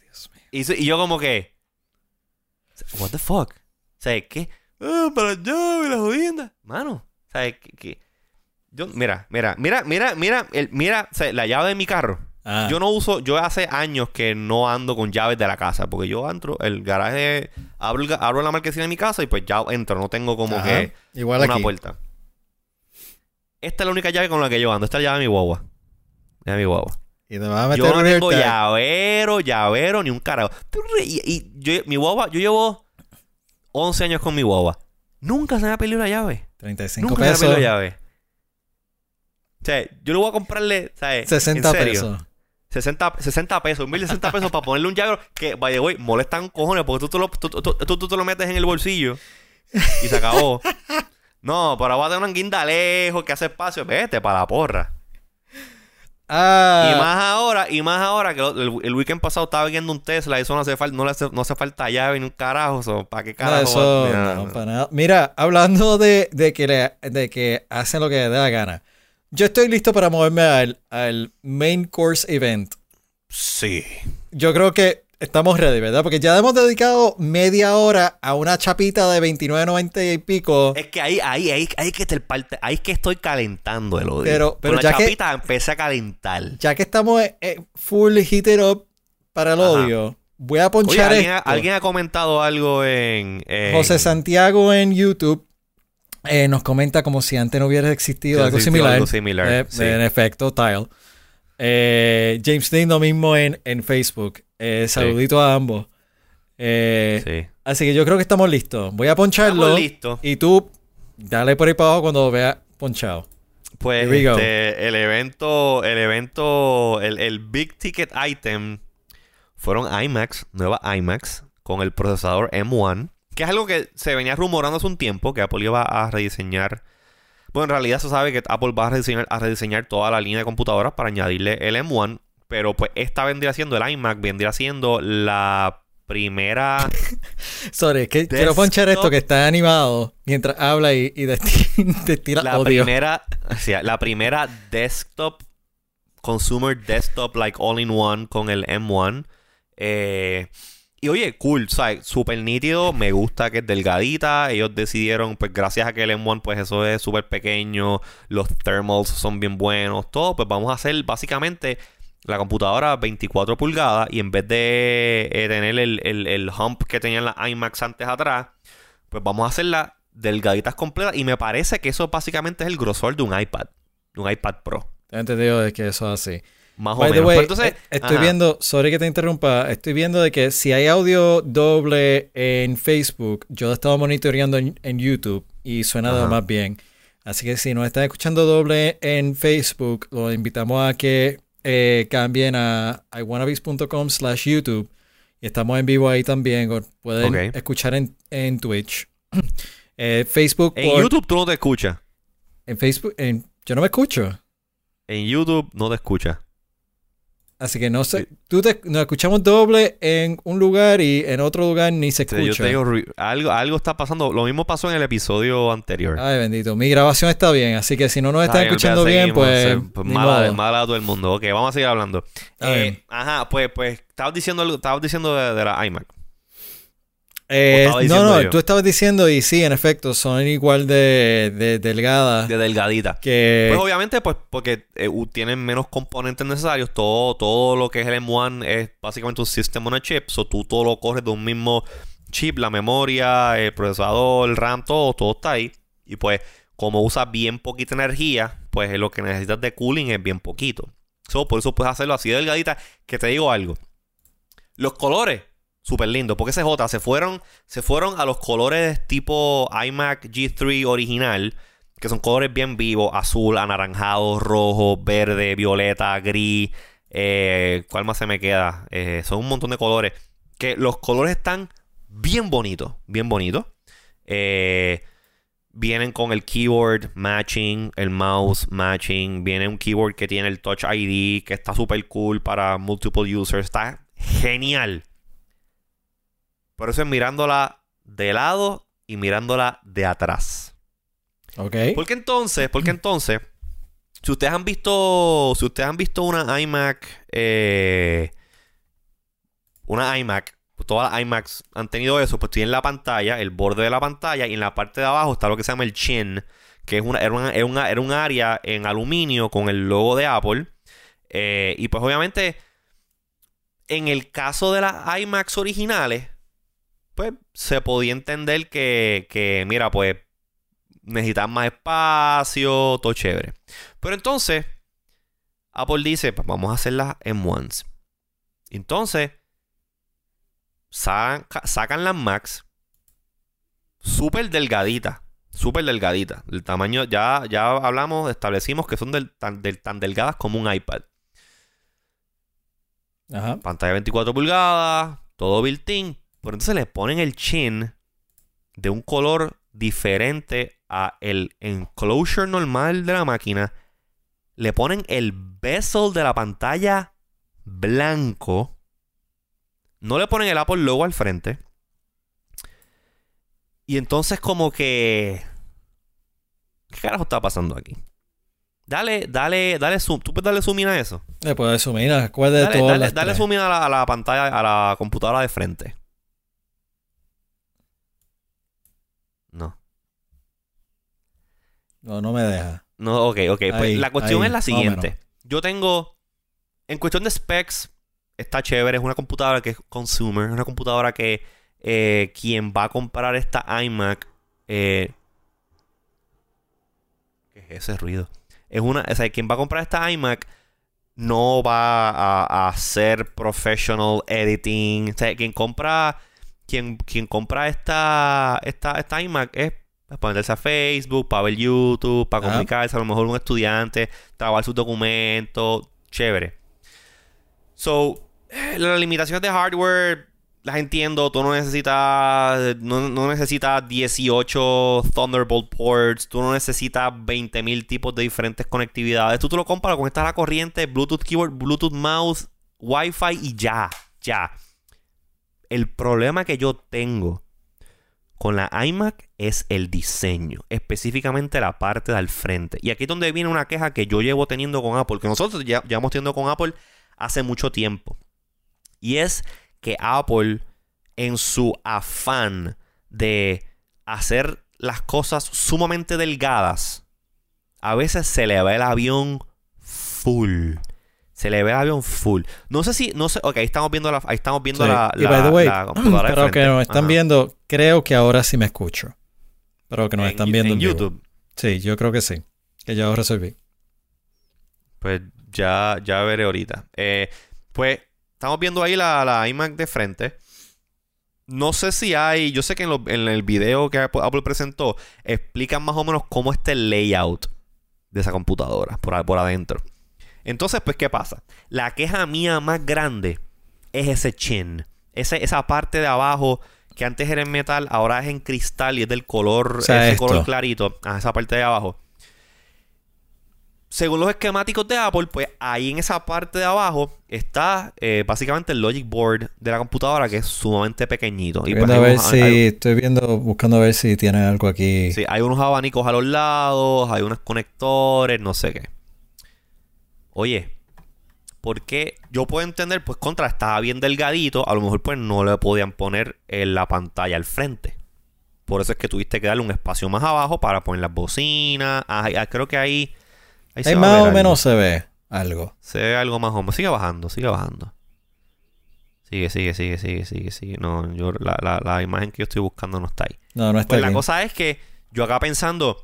Dios mío. Y, y yo como que... What the fuck? Sea, ¿qué? Ah, para la llave, la jodienda. Mano, sea, ¿qué, qué? Yo, mira, mira, mira, mira, mira, el, mira, o sea, la llave de mi carro. Ah, Yo no uso, yo hace años que no ando con llaves de la casa, porque yo entro, el garaje, abro, abro la marquesina de mi casa y pues ya entro, no tengo como ajá. que Igual una aquí. puerta. Esta es la única llave con la que yo ando, esta es la llave de mi guagua. De mi guagua. Y te vas a meter Yo no un tengo llavero, llavero, ni un carajo. Y, y yo, mi guagua, yo llevo 11 años con mi guagua. Nunca se me ha perdido la llave. 35 Nunca se me ha pesos. la llave. O sea, yo le voy a comprarle, ¿sabes? 60 ¿En serio? pesos. 60, 60 pesos, 1060 pesos para ponerle un llavero que, by the way, molestan cojones porque tú, te lo- tú, tú- tú- tú te lo metes en el bolsillo y se acabó. No, pero va a tener una guinda lejos que hace espacio. Vete para la porra. Ah, Y más ahora, y más ahora que el, el weekend pasado estaba viendo un Tesla y eso no hace falta, no le hace, no hace falta llave ni un carajo. so, ¿Para qué no, carajo? eso va- Mira, no, para nada. Mira, hablando de, de que le- de que hacen lo que les dé la gana. Yo estoy listo para moverme al, al main course event. Sí. Yo creo que estamos ready, ¿verdad? Porque ya hemos dedicado media hora a una chapita de 29.90 y pico. Es que ahí, ahí, ahí, ahí que te parte, ahí que estoy calentando el odio. Pero- pero Con ya la que- chapita empecé a calentar. Ya que estamos eh, full heated up para el Ajá. odio, voy a Oye, ponchar ¿alguien, ha, esto. alguien ha comentado algo en, en- José Santiago en YouTube eh, nos comenta como si antes no hubiera existido Sí, algo similar. algo similar, Eh, sí. En efecto, Tile. Eh, James Dean lo mismo en, en Facebook. Eh, saludito a ambos. Eh, Sí. Así que yo creo que estamos listos. Voy a poncharlo. Estamos listos. Y tú, dale por ahí para abajo cuando veas ponchado. Pues este, el evento, el evento, el, el big ticket item fueron iMacs, nueva iMacs, con el procesador M1, que es algo que se venía rumorando hace un tiempo, que Apple iba a rediseñar. Bueno, en realidad se sabe que Apple va a rediseñar, a rediseñar toda la línea de computadoras para añadirle el M1, pero pues esta vendría siendo el iMac, vendría siendo la primera Sorry, es que quiero ponchar esto que está animado mientras habla y, y desti- destila la odio. primera, o sea, la primera desktop, consumer desktop, like all in one con el M1. Eh, y oye, cool, ¿sabes? Súper nítido, me gusta que es delgadita. Ellos decidieron, pues gracias a que el M1, pues eso es súper pequeño, los thermals son bien buenos, todo, pues vamos a hacer básicamente la computadora 24 pulgadas y en vez de eh, tener el, el, el hump que tenían las iMacs antes atrás, pues vamos a hacerla delgaditas completas y me parece que eso básicamente es el grosor de un iPad, de un iPad Pro, Te he entendido de que eso es así. más By o menos. way, entonces, eh, estoy ajá. viendo, sorry que te interrumpa, estoy viendo de que si hay audio doble en Facebook, yo lo he estado monitoreando en, en YouTube y suena Ajá. más bien. Así que si nos están escuchando doble en Facebook, los invitamos a que eh, cambien a iwannabes.com slash YouTube y estamos en vivo ahí también, pueden escuchar en, en Twitch. Eh, Facebook, En por- YouTube tú no te escuchas. en Facebook, en- yo no me escucho. En YouTube no te escuchas. Así que no sé, tú te, nos escuchamos doble en un lugar y en otro lugar ni se yo escucha. te digo, re- algo, algo está pasando. Lo mismo pasó en el episodio anterior. Ay, bendito. Mi grabación está bien, así que si no nos Está están escuchando bien, pues, seguimos, pues, mala, modo. mala a todo el mundo. Ok, vamos a seguir hablando. Eh, ajá, pues, pues, estabas diciendo, algo- estabas diciendo de, de la iMac. Eh, no, no, yo. tú estabas diciendo y sí, en efecto, son igual de, de delgadas De delgadita. que... Pues obviamente, pues porque eh, tienen menos componentes necesarios. Todo, todo lo que es el M1 es básicamente un system on a chip. So tú todo lo corres de un mismo chip, la memoria, el procesador, el RAM, todo, todo está ahí. Y pues, como usa bien poquita energía, pues lo que necesitas de cooling es bien poquito. So, por eso puedes hacerlo así de delgadita. Que te digo algo. Los colores, súper lindos. Porque ese es. Se fueron, se fueron a los colores tipo iMac G3 original. Que son colores bien vivos. Azul, anaranjado, rojo, verde, violeta, gris. Eh, ¿Cuál más se me queda? Eh, son un montón de colores. Que los colores están bien bonitos. Bien bonitos. Eh, vienen con el keyboard matching, el mouse matching. Viene un keyboard que tiene el Touch ID, que está súper cool para multiple users. Está genial. Por eso es mirándola de lado y mirándola de atrás. Ok. Porque entonces, porque entonces, si ustedes han visto, si ustedes han visto una iMac, eh, una iMac, pues todas las iMacs han tenido eso, pues tienen la pantalla, el borde de la pantalla y en la parte de abajo está lo que se llama el chin, que es una, era, una- era una- era un área en aluminio con el logo de Apple. Eh, y pues obviamente, en el caso de las iMacs originales, pues se podía entender que, que mira, pues necesitan más espacio, todo chévere. Pero entonces, Apple dice, pues vamos a hacer las M1s. Entonces, sacan, sacan las Max súper delgaditas. Súper delgaditas. El tamaño, ya, ya hablamos, establecimos que son del, tan, del- tan delgadas como un iPad. Ajá. Pantalla 24 pulgadas, todo built-in. Pero entonces le ponen el chin de un color diferente a el enclosure normal de la máquina. Le ponen el bezel de la pantalla blanco. No le ponen el Apple logo al frente. Y entonces como que... ¿Qué carajo está pasando aquí? Dale, dale, dale zoom. ¿Tú puedes darle zoom in a eso? Le puedo asumir, acuérdate de todas dale, dale zoom in a la, a la pantalla, a la computadora de frente. No. No, no me deja. No, ok, ok. Pues la cuestión ahí, es la siguiente. Yo tengo. En cuestión de specs, está chévere. Es una computadora que es consumer. Es una computadora que eh, quien va a comprar esta iMac. eh, ¿Qué es ese ruido? Es una. O sea, quien va a comprar esta iMac no va a, a hacer professional editing. O sea, quien compra. Quien, quien compra esta, esta, esta iMac es para meterse a Facebook, para ver YouTube, para Ajá. comunicarse, a lo mejor un estudiante, trabajar sus documentos, chévere. So, eh, las limitaciones de hardware las entiendo, tú no necesitas no, no necesitas 18 Thunderbolt ports, tú no necesitas 20.000 tipos de diferentes conectividades, tú te lo compras, conectas a la corriente, Bluetooth keyboard, Bluetooth mouse, Wi-Fi y ya, ya. El problema que yo tengo con la iMac es el diseño, específicamente la parte del frente. Y aquí es donde viene una queja que yo llevo teniendo con Apple, que nosotros ya llevamos teniendo con Apple hace mucho tiempo. Y es que Apple, en su afán de hacer las cosas sumamente delgadas, a veces se le va el avión full. Se le ve el avión full. No sé si, no sé, ok, ahí estamos viendo la, ahí estamos viendo Sí. la, y by the way, la computadora de los que nos están Ajá. viendo, creo que ahora sí me escucho. Los que nos En- están viendo en en vivo. YouTube. Sí, yo creo que sí. Que ya lo resolví. Pues ya, ya veré ahorita. Eh, pues estamos viendo ahí la, la iMac de frente. No sé si hay. Yo sé que en, lo- en el video que Apple presentó explican más o menos cómo está el layout de esa computadora por, por adentro. Entonces, pues, ¿qué pasa? La queja mía más grande es ese chin. Ese, esa parte de abajo que antes era en metal, ahora es en cristal y es del color, O sea, ese color clarito. Ah, esa parte de abajo. Según los esquemáticos de Apple, pues ahí en esa parte de abajo está eh, básicamente el logic board de la computadora que es sumamente pequeñito. Estoy Y pues viendo a ver unos- si, hay- estoy viendo, buscando a ver si tiene algo aquí. Sí, hay unos abanicos a los lados, hay unos conectores, no sé qué. Oye, porque yo puedo entender, pues contra estaba bien delgadito, a lo mejor pues no le podían poner en la pantalla al frente. Por eso es que tuviste que darle un espacio más abajo para poner las bocinas. Ah, ah, creo que ahí, ahí Ahí más o algo. menos se ve algo. Se ve algo más o menos. Sigue bajando, sigue bajando. Sigue, sigue, sigue, sigue, sigue, sigue. No, yo, la, la, la imagen que yo estoy buscando no está ahí. No, no está Pues la cosa es que yo acá pensando,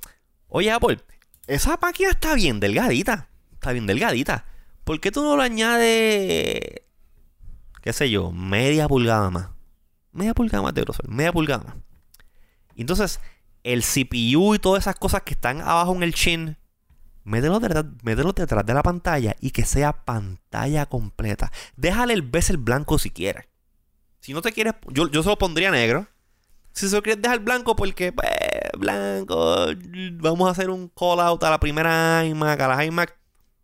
oye Apple, esa máquina está bien delgadita. Está bien delgadita. ¿Por qué tú no le añades, qué sé yo, media pulgada más? Media pulgada más de grosor, media pulgada más. Entonces, el CPU y todas esas cosas que están abajo en el chin, mételo detrás, mételo detrás de la pantalla y que sea pantalla completa. Déjale el bezel blanco si quieres. Si no te quieres, yo, yo se lo pondría negro. Si se lo quieres dejar blanco porque, pues, blanco, vamos a hacer un call out a la primera iMac, a la iMac,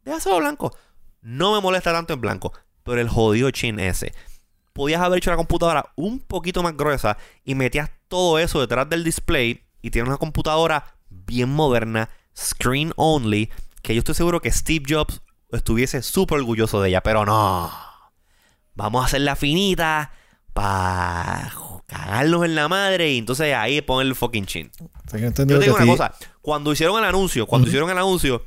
déjaselo blanco. No me molesta tanto en blanco, pero el jodido chin ese. Podías haber hecho la computadora un poquito más gruesa y metías todo eso detrás del display y tienes una computadora bien moderna, screen only, que yo estoy seguro que Steve Jobs estuviese súper orgulloso de ella, pero no. Vamos a hacerla finita para cagarnos en la madre y entonces ahí poner el fucking chin. Yo te digo una cosa, cuando hicieron el anuncio, cuando hicieron el anuncio,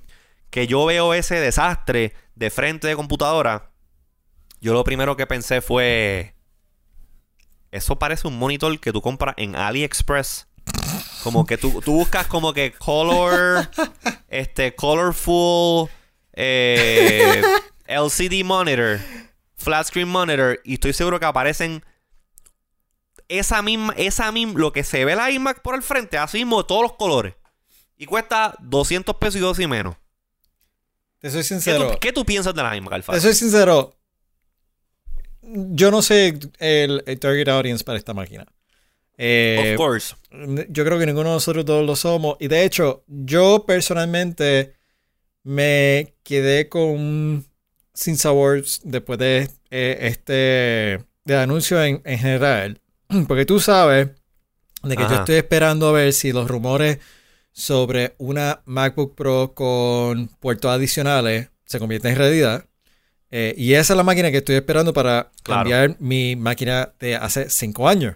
que yo veo ese desastre de frente de computadora, yo lo primero que pensé fue, eso parece un monitor que tú compras en AliExpress. Como que tú, tú buscas como que color, este, colorful, eh, LCD monitor, flat screen monitor, y estoy seguro que aparecen esa misma, esa misma, lo que se ve la iMac por el frente, así mismo todos los colores. Y cuesta 200 pesos y dos y menos. Te soy ¿Qué sincero. tú, qué tú piensas de la iMac, Alfa? Te soy sincero. Yo no sé el, el target audience para esta máquina. Eh, of course. yo creo que ninguno de nosotros todos lo somos. Y de hecho, yo personalmente me quedé con sin sabor después de eh, este de anuncio en, en general. Porque tú sabes de que yo estoy esperando a ver si los rumores sobre una MacBook Pro con puertos adicionales se convierten en realidad. Eh, y esa es la máquina que estoy esperando para Claro. cambiar mi máquina de hace cinco años.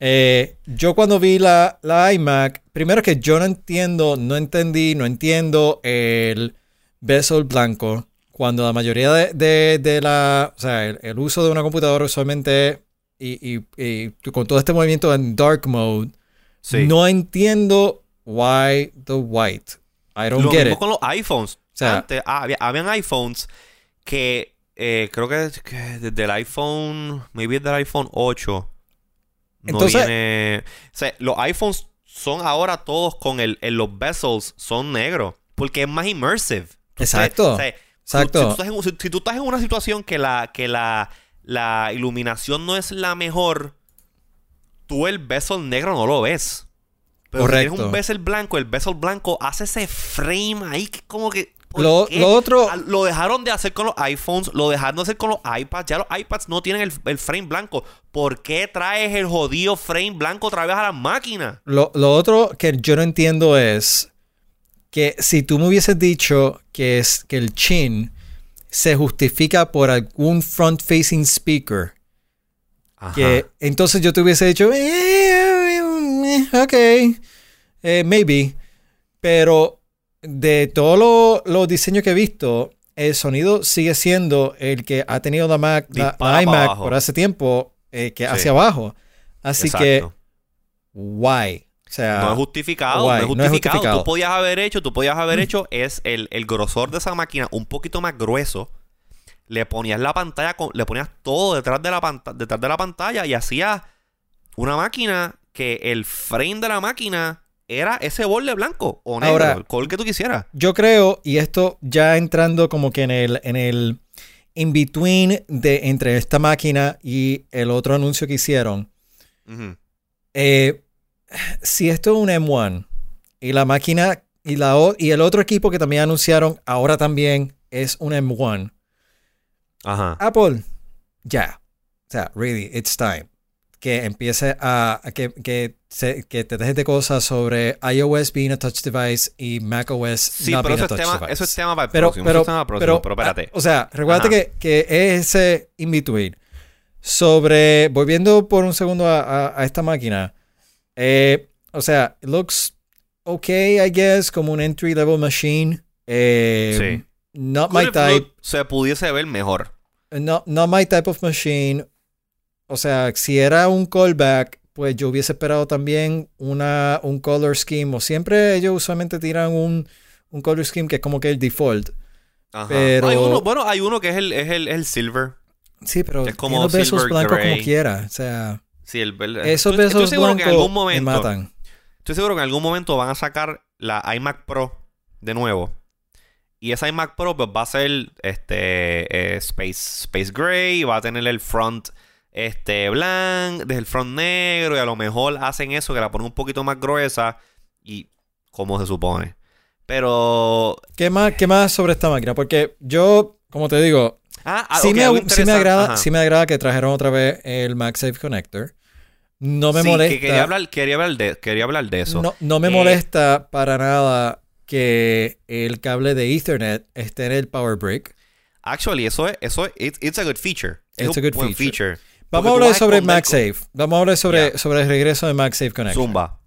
Eh, yo cuando vi la, la iMac, primero que yo no entiendo, no entendí, no entiendo el bezel blanco. Cuando la mayoría de, de- de la, o sea, el, el uso de una computadora usualmente y, y- y con todo este movimiento en dark mode, Sí. no entiendo why the white. I don't Lo get mismo it. con los iPhones. sea- Antes ah, había, habían iPhones que eh, creo que, que desde el iPhone, maybe desde el iPhone 8, no Entonces- viene. O sea, los iPhones son ahora todos con el, en los bezels, son negros. Porque es más immersive. Exacto, o sea, exacto. Si, tú estás en, si tú estás en una situación que la, que la, la iluminación no es la mejor, tú el bezel negro no lo ves. Pero si Correcto. tienes un bezel blanco, el bezel blanco hace ese frame ahí que como que... ¿por Lo, otro, Ah, Lo dejaron de hacer con los iPhones, lo dejaron de hacer con los iPads. Ya los iPads no tienen el, el frame blanco. ¿Por qué traes el jodido frame blanco otra vez a la máquina? Lo, lo otro que yo no entiendo es que si tú me hubieses dicho que es que el chin se justifica por algún front facing speaker, que entonces yo te hubiese dicho, "Eh, eh, ok, eh, maybe, pero de todos los los diseños que he visto, el sonido sigue siendo el que ha tenido la Mac, la, iMac abajo. por hace tiempo, eh, que Sí. hacia abajo. Así que, why? O sea, No es justificado, no es no es justificado. Tú podías haber hecho, tú podías haber hecho es el, el grosor de esa máquina un poquito más grueso. Le ponías la pantalla, le ponías todo detrás de la pantalla, detrás de la pantalla y hacías una máquina que el frame de la máquina era ese borde blanco o negro, Ahora- el color que tú quisieras. Yo creo, y esto ya entrando como que en el, en el in between de entre esta máquina y el otro anuncio que hicieron. Eh, si esto es un M1 y la máquina y, la, y el otro equipo que también anunciaron ahora también es un M1. Ajá. Apple, ya. O sea, really, it's time. Que empiece a. a que, que, se- que te dejes de cosas sobre iOS being a touch device y macOS Sí, not pero being eso a es, touch tema, device. eso es tema para el pero, próximo. pero, eso es tema para el próximo, pero, pero, espérate. o sea, recuérdate que, que es ese in-between. Sobre, volviendo por un segundo a, a- a esta máquina. eh, o sea, it looks okay, I guess, como un entry-level machine. Eh, Sí. Not my Could if type. se pudiese ver mejor. No, not my type of machine. O sea, si era un callback, pues yo hubiese esperado también una, un color scheme. O siempre ellos usualmente tiran un, un color scheme que es como que el default. Ajá. Pero- Hay uno, bueno, hay uno que es el, es el, el silver. Sí, pero Es como los besos blancos gray. como quiera. O sea, Sí, el verde. esos besos blancos que en algún me momento, matan. Estoy seguro que en algún momento van a sacar la iMac Pro de nuevo. Y esa iMac Pro pues, va a ser este eh, Space, Space Gray, va a tener el front este blanco, desde el front negro, y a lo mejor hacen eso, que la ponen un poquito más gruesa y como se supone. Pero ¿Qué más, ¿Qué más sobre esta máquina? Porque yo, como te digo, ah, ah, sí, me, sí, me agrada, sí me agrada que trajeron otra vez el MagSafe Connector. No me Sí, molesta. que quería hablar, quería hablar de, quería hablar de eso. No, no me Eh, molesta para nada que el cable de Ethernet esté en el Power Brick. Actually, eso es, eso es, it's, it's a good feature. It's a good buen feature. feature. Vamos a hablar sobre MagSafe. Vamos a hablar sobre, sobre el regreso de MagSafe con- Connector. Zumba.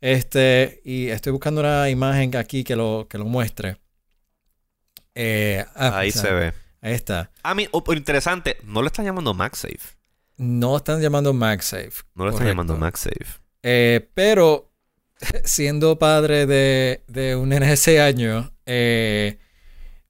Este, y estoy buscando una imagen aquí que lo, que lo muestre. Eh, ah, Ahí o sea, se ve. Ahí está. A mí, oh, interesante, no le están llamando MagSafe. No están llamando MagSafe. No le están Correcto. llamando MagSafe. Eh, pero siendo padre de, de un nene de 6 años, eh,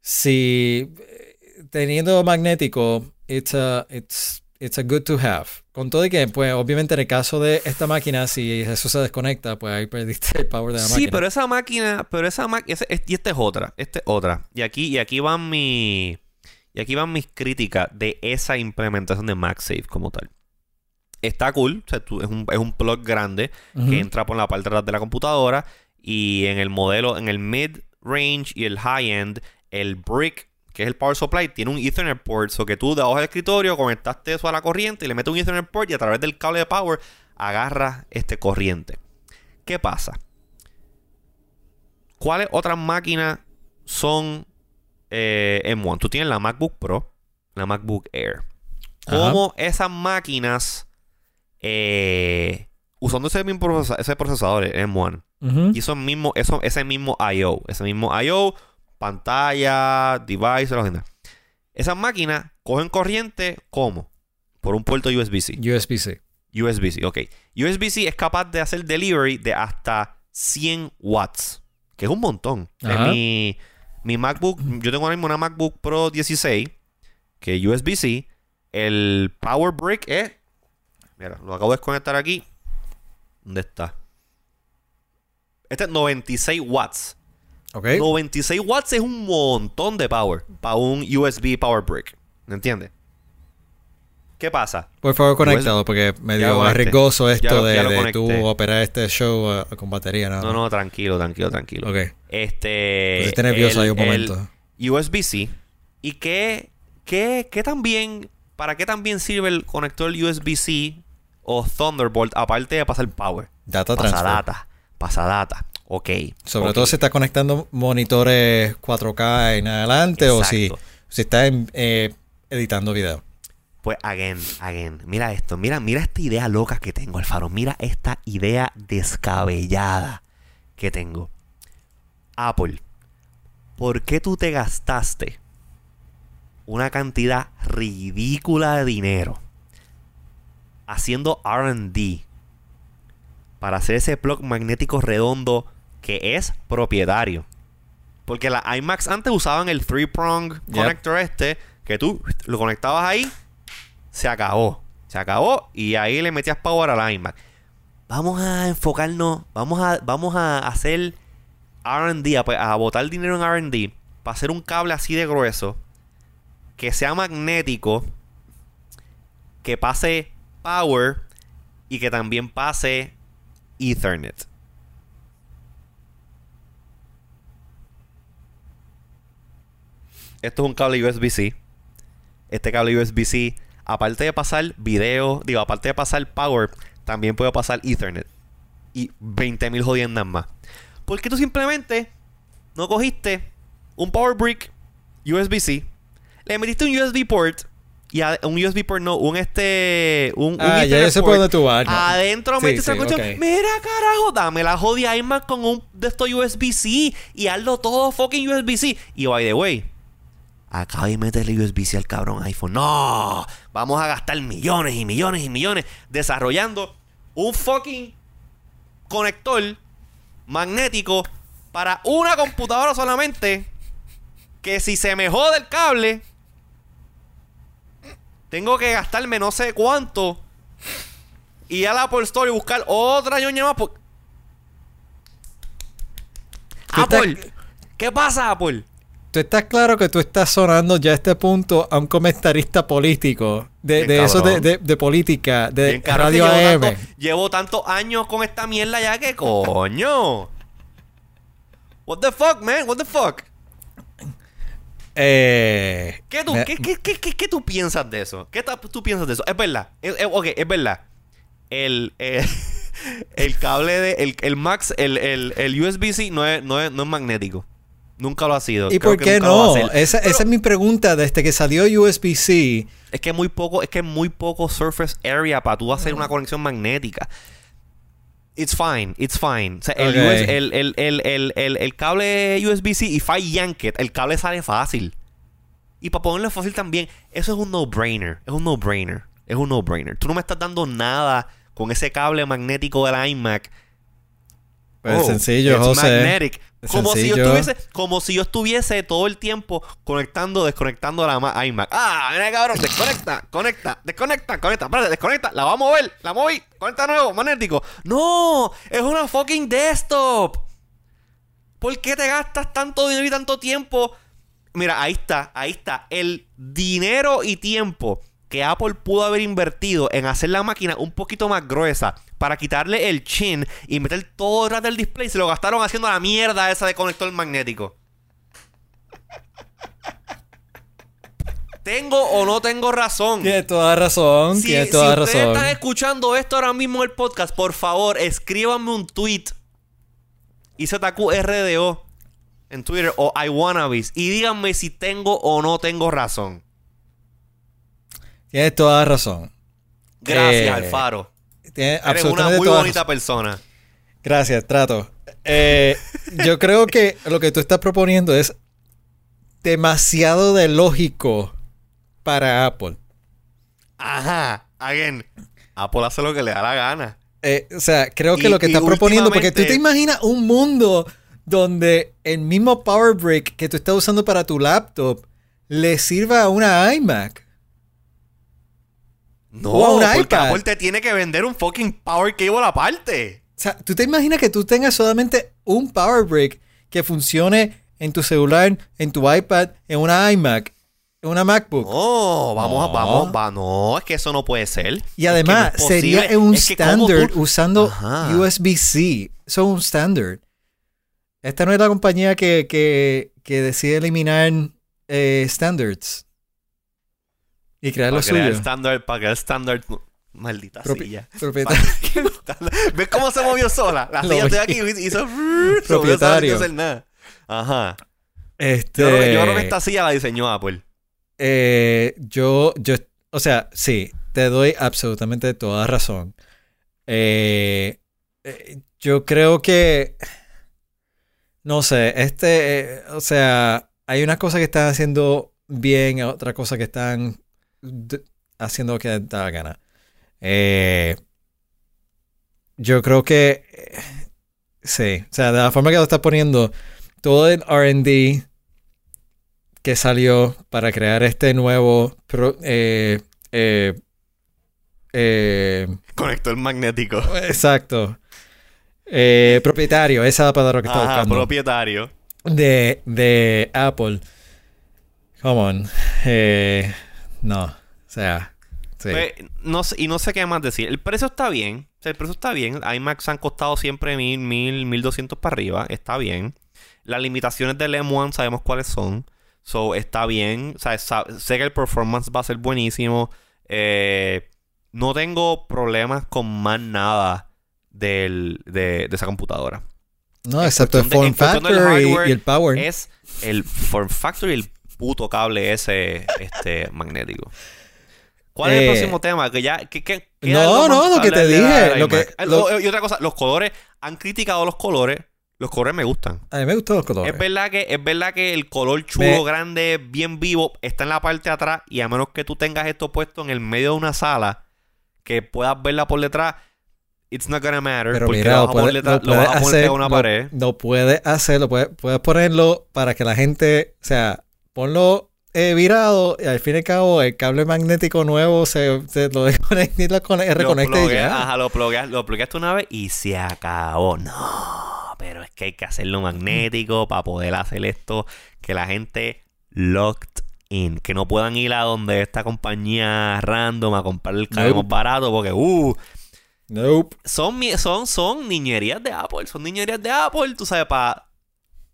si eh, teniendo magnético, it's a, it's, it's a good to have. Con todo y que, pues, obviamente en el caso de esta máquina, si eso se desconecta, pues ahí perdiste el power de la Sí, máquina. pero esa máquina, pero esa máquina, y esta es otra, esta es otra. Y aquí, y aquí van mi, y aquí van mis críticas de esa implementación de MagSafe como tal. Está cool, o sea, tú- es, un, es un plug grande que entra por la parte de atrás de la computadora y en el modelo, en el mid range y el high end, el brick, que es el power supply, tiene un Ethernet port, so que tú debajo del escritorio conectaste eso a la corriente y le metes un Ethernet port y a través del cable de power agarras este corriente. ¿Qué pasa? ¿Cuáles otras máquinas son eh, M1? Tú tienes la MacBook Pro, la MacBook Air. Ajá. ¿Cómo esas máquinas, eh, usando ese mismo procesa- ese procesador, el M1, Ujú. y esos mismos, eso, ese mismo I.O., ese mismo I.O., pantalla, device, la agenda. Esas máquinas cogen corriente, ¿cómo? Por un puerto USB-C. USB-C. USB-C, ok. USB-C es capaz de hacer delivery de hasta 100 watts, que es un montón. En Ajá. mi, mi MacBook, yo tengo ahora mismo una MacBook Pro 16, que es USB-C. El Power Brick es. Mira, lo acabo de desconectar aquí. ¿Dónde está? Este es 96 watts. ¿Ok? 96 watts es un montón de power para un USB Power Brick. ¿Me entiendes? ¿Qué pasa? Por favor, conéctalo, porque medio arriesgoso esto Ya de, tú operar este show uh, con batería. No, No, no, tranquilo, tranquilo, tranquilo. Ok. Este. Nervioso ahí un momento. USB-C. ¿Y qué, qué, qué también. ¿Para qué también sirve el conector USB-C o Thunderbolt aparte de pasar power? Data Pasa transfer. data. Pasa data. Ok. Sobre todo si está conectando monitores 4K en adelante o si, si está en, eh, editando video. Pues, again, again. Mira esto. Mira, mira esta idea loca que tengo, Alfaro. Mira esta idea descabellada que tengo. Apple, ¿por qué tú te gastaste una cantidad ridícula de dinero haciendo RD para hacer ese plug magnético redondo que es propietario? Porque las iMacs antes usaban el three prong Yep. connector este que tú lo conectabas ahí, se acabó. Se acabó y ahí le metías power a la iMac. Vamos a enfocarnos, vamos a, vamos a hacer RD, a, pues, a botar dinero en RD para hacer un cable así de grueso que sea magnético, que pase power y que también pase Ethernet. Esto es un cable USB-C. Este cable USB-C, aparte de pasar video, digo, aparte de pasar power, también puede pasar Ethernet. Y 20.000 jodiendas más. ¿Por qué tú simplemente no cogiste un power brick USB-C, le metiste un USB port y un USB port no, un este un, un Ah, ya yo sé por port, dónde tú vas. ¿no? Adentro Sí, metiste sí, esa cuestión. ok. Mira, carajo, dame la jodida iMac con un de estos USB-C y hazlo todo fucking USB-C. Y by the way, acaba de meterle USB-C al cabrón iPhone. No, vamos a gastar millones y millones y millones desarrollando un fucking conector magnético para una computadora solamente. Que si se me jode el cable, tengo que gastarme no sé cuánto y ir a la Apple Store y buscar otra ñoña más. por- Apple, ¿qué pasa, Apple? Tú estás claro que tú estás sonando ya a este punto a un comentarista político, de, eso de, cabrón. de- de política, de Radio llevo, AM. tanto- llevo tantos años con esta mierda ya que coño. What the fuck, man? What the fuck? Eh, ¿Qué tú, me- qué, tú piensas de eso? ¿Qué tú piensas de eso? Es verdad. Es, es- ok, es verdad. El, eh, el cable de. El, el Max, el, el, el USB-C no es, no, es, no es magnético. Nunca lo ha sido. ¿Y Creo por qué no? Esa, Pero esa es mi pregunta desde que salió USB-C. Es que es muy poco, es que muy poco surface area para tú hacer una conexión magnética. It's fine, it's fine. O sea, el, el, el, el, cable USB-C, if I yank it, el cable sale fácil. Y para ponerlo fácil también, eso es un no-brainer. Es un no-brainer. Es un no-brainer. Tú no me estás dando nada con ese cable magnético de la iMac. Pues Oh, sencillo, it's José. magnetic. Como si, yo estuviese, como si yo estuviese todo el tiempo conectando, desconectando la ma- iMac. Ah, mira cabrón, desconecta, conecta, desconecta, conecta, espérate, desconecta, la va a mover, la moví, conecta nuevo, magnético. No, es una fucking desktop. ¿Por qué te gastas tanto dinero y tanto tiempo? Mira, ahí está, ahí está. El dinero y tiempo que Apple pudo haber invertido en hacer la máquina un poquito más gruesa para quitarle el chin y meter todo detrás del display, se lo gastaron haciendo la mierda esa de conector magnético. ¿Tengo o no tengo razón? Tienes toda razón, Si, tienes si ustedes están escuchando esto ahora mismo en el podcast, por favor, escríbanme un tweet. IZQRDO en Twitter o iWannabes y díganme si tengo o no tengo razón. Tienes toda razón. Gracias, Eh, Alfaro. Tienes Eres una muy bonita persona. Gracias, trato. Eh, yo creo que lo que tú estás proponiendo es demasiado de lógico para Apple. Ajá. Again. Apple hace lo que le da la gana. Eh, o sea, creo que Y- lo que estás proponiendo, porque tú te imaginas un mundo donde el mismo Power Brick que tú estás usando para tu laptop le sirva a una iMac. No, O a porque iPad. Apple te tiene que vender un fucking power cable aparte. O sea, tú te imaginas que tú tengas solamente un Power Brick que funcione en tu celular, en tu iPad, en una iMac, en una MacBook. No, vamos, a No. vamos, va, no, es que eso no puede ser. Y además, Es que no es posible. sería un Es que standard tú- usando. USB-C. Eso es un standard. Esta no es la compañía que, que, que decide eliminar eh, standards y crear lo para crear el suyo. estándar, para crear el estándar. Maldita Propi- silla. ¿Ves cómo se movió sola? La Lo silla estoy aquí y hizo. sola sin Propietario. hacer nada. Ajá. Este, Yo, creo que, yo creo que esta silla la diseñó Apple. eh, yo, yo, o sea, sí, te doy absolutamente toda razón. Eh, eh, yo creo que, no sé, este, o sea, hay unas cosas que están haciendo bien, otras cosas que están haciendo lo que da la gana. Eh, yo creo que, eh, sí, o sea, de la forma que lo estás poniendo, todo el RD que salió para crear este nuevo pro- eh, eh, eh, Conector magnético. exacto Eh, propietario esa es la palabra que estaba Ajá, buscando propietario. de, de Apple come on Eh, no o sea sí. Pues, no sé- y no sé qué más decir. El precio está bien. O sea, el precio está bien. iMacs han costado siempre mil, mil, mil doscientos para arriba. Está bien. Las limitaciones del M1 sabemos cuáles son. So, está bien. O sea, sa- sé que el performance va a ser buenísimo. Eh, no tengo problemas con más nada del, de, de esa computadora. no en excepto el de- form del factor y el power Es el form factor y el puto cable ese este, magnético. ¿Cuál es el Eh, próximo tema? Que ya, que, que- queda no, no, lo que te dije, la lo que- iMac. Ah, lo- oh, Y otra cosa, los colores, han criticado los colores. Los colores me gustan. a mí me gustan los colores Es verdad que es verdad que el color chulo, Me- grande, bien vivo, está en la parte de atrás. Y a menos que tú tengas esto puesto en el medio de una sala, que puedas verla por detrás, it's not gonna matter. Pero porque mira, lo lo, vas a puede- poner detrás- lo lo vas a poner hacer, a una lo- pared. Lo puedes hacer, lo puedes, puedes ponerlo para que la gente, o sea, ponlo eh, virado y al fin y al cabo el cable magnético nuevo se, se lo desconecta y lo con- reconecta y ya. Ajá, lo plugueas, lo plugueaste una vez y se acabó. No, pero es que hay que hacerlo magnético para poder hacer esto. Que la gente locked in. Que no puedan ir a donde esta compañía random a comprar el cable Nope. más barato. Porque, uh, Nope. son, son, son niñerías de Apple. Son niñerías de Apple, tú sabes, para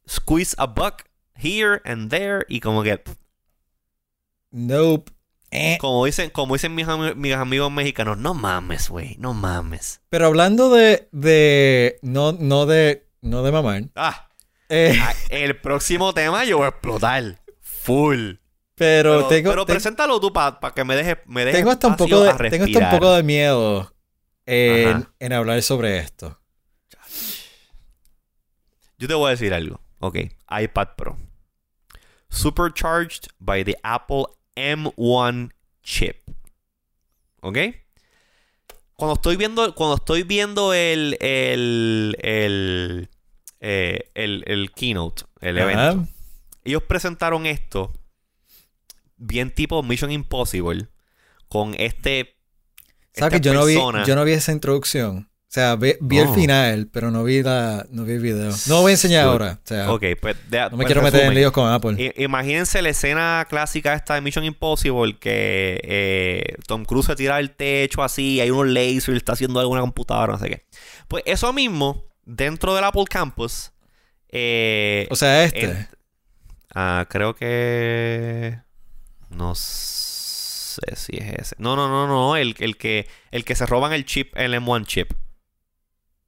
squeeze a buck here and there. Y como que, Nope. Eh. como dicen, como dicen mis, ami- mis amigos mexicanos, no mames, güey, no mames. Pero hablando de, de no, no de, no de mamar, Ah. eh, Ah, El próximo tema yo voy a explotar. Full. pero, Pero, tengo, pero te- preséntalo tú para que me dejes me tengo hasta un poco de, tengo hasta un poco de miedo en, en hablar sobre esto. Yo te voy a decir algo. Ok. iPad Pro. Supercharged by the Apple M1 chip. ¿Ok? Cuando estoy viendo, cuando estoy viendo el, el, el, eh, el, el keynote, el evento. Ellos presentaron esto bien tipo Mission Impossible con este ¿Sabes que yo no, vi, persona- yo no vi esa introducción? O sea, vi, vi el Oh. final, pero no vi, la, no vi el video. No lo voy a enseñar Good. ahora. O sea, Ok, pues, de- no me pues, quiero meter en líos con Apple. I- Imagínense la escena clásica esta de Mission Impossible que eh, Tom Cruise se tira del techo así, hay unos lasers, está haciendo alguna computadora, no sé qué. Pues eso mismo, dentro del Apple Campus, eh, o sea, este. en- ah, creo que... No sé si es ese. No, no, no, no, el, el, que, el que se roban el chip, el M1 chip.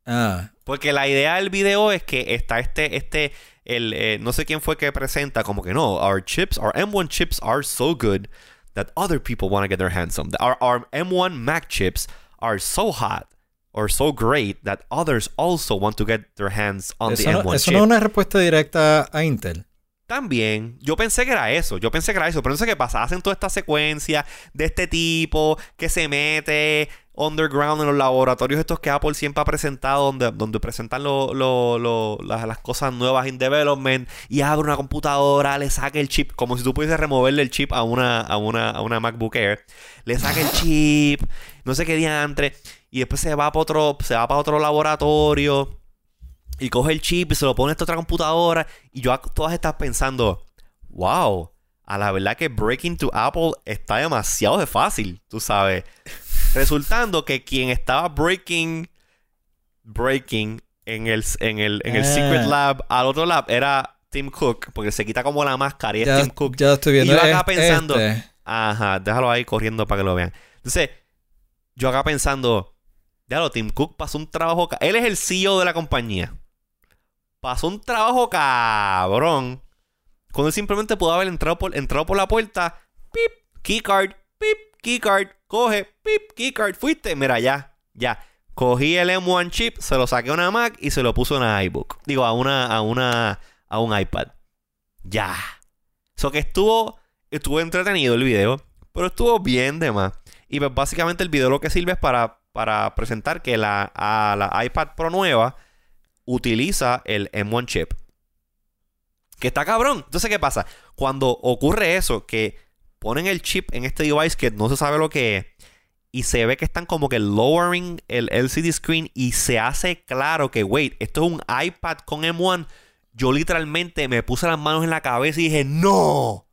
Ah, Porque la idea del video es que está este, este, el, eh, no sé quién fue que presenta, como que no, our chips, our M1 chips are so good that other people want to get their hands on them. Our, our M1 Mac chips are so hot or so great that others also want to get their hands on eso the no, M1 eso chip. no es una respuesta directa a Intel. También, yo pensé que era eso, yo pensé que era eso, pero no sé qué pasa, hacen toda esta secuencia de este tipo que se mete underground en los laboratorios estos que Apple siempre ha presentado, donde, donde presentan lo- las, cosas nuevas in development, y abre una computadora, le saca el chip, como si tú pudieses removerle el chip a una, a una, a una MacBook Air, le saca el chip, no sé qué diantre, y después se va para otro, se va para otro laboratorio. Y coge el chip y se lo pone a esta otra computadora. Y yo a todas estas pensando, wow, a la verdad que breaking to Apple está demasiado de fácil, tú sabes. Resultando que quien estaba breaking, breaking en el, en el, en el. Secret Lab al otro lab era Tim Cook, porque se quita como la máscara y es Ya, Tim Cook. ya lo estoy viendo. Y yo acá Es- pensando- este. Ajá, déjalo ahí corriendo para que lo vean. Entonces, yo acá pensando, lo Tim Cook pasó un trabajo. Él es el CEO de la compañía. Pasó un trabajo cabrón. Cuando él simplemente pudo haber entrado por, entrado por la puerta, pip, keycard, pip, keycard, coge, pip, keycard, fuiste. Mira, ya, ya. Cogí el M1 chip, se lo saqué a una Mac y se lo puso a una iBook. Digo, a una, a una, a un iPad. Ya. Eso que estuvo, estuvo entretenido el video, pero estuvo bien de más. Y pues básicamente el video lo que sirve es para, para presentar que la, a la iPad Pro nueva utiliza el M1 chip. Que está cabrón. Entonces, ¿qué pasa? Cuando ocurre eso, que ponen el chip en este device que no se sabe lo que es, y se ve que están como que lowering el LCD screen y se hace claro que, wait, esto es un iPad con M1. Yo literalmente me puse las manos en la cabeza y dije, no,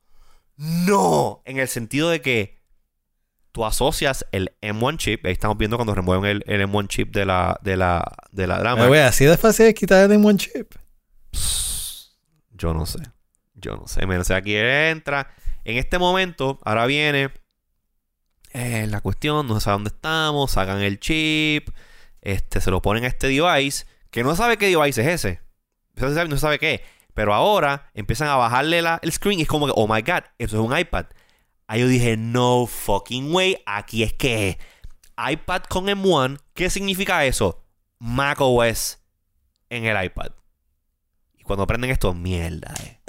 no, en el sentido de que tú asocias el M1 chip, ahí estamos viendo cuando remueven el, el M1 chip de la, de la, de la, Mac. güey, así de fácil es quitar el one chip. Yo no sé. Yo no sé. Mira, o sea, aquí entra. En este momento, ahora viene eh, la cuestión, no se sabe dónde estamos, sacan el chip, este, se lo ponen a este device, que no sabe qué device es ese. No se sabe, no sabe qué. Pero ahora empiezan a bajarle la- el screen y es como que, oh my god, eso es un iPad. Ahí yo dije, no fucking way, aquí es que iPad con M1, ¿qué significa eso? Mac OS en el iPad. Y cuando aprenden esto, mierda, eh.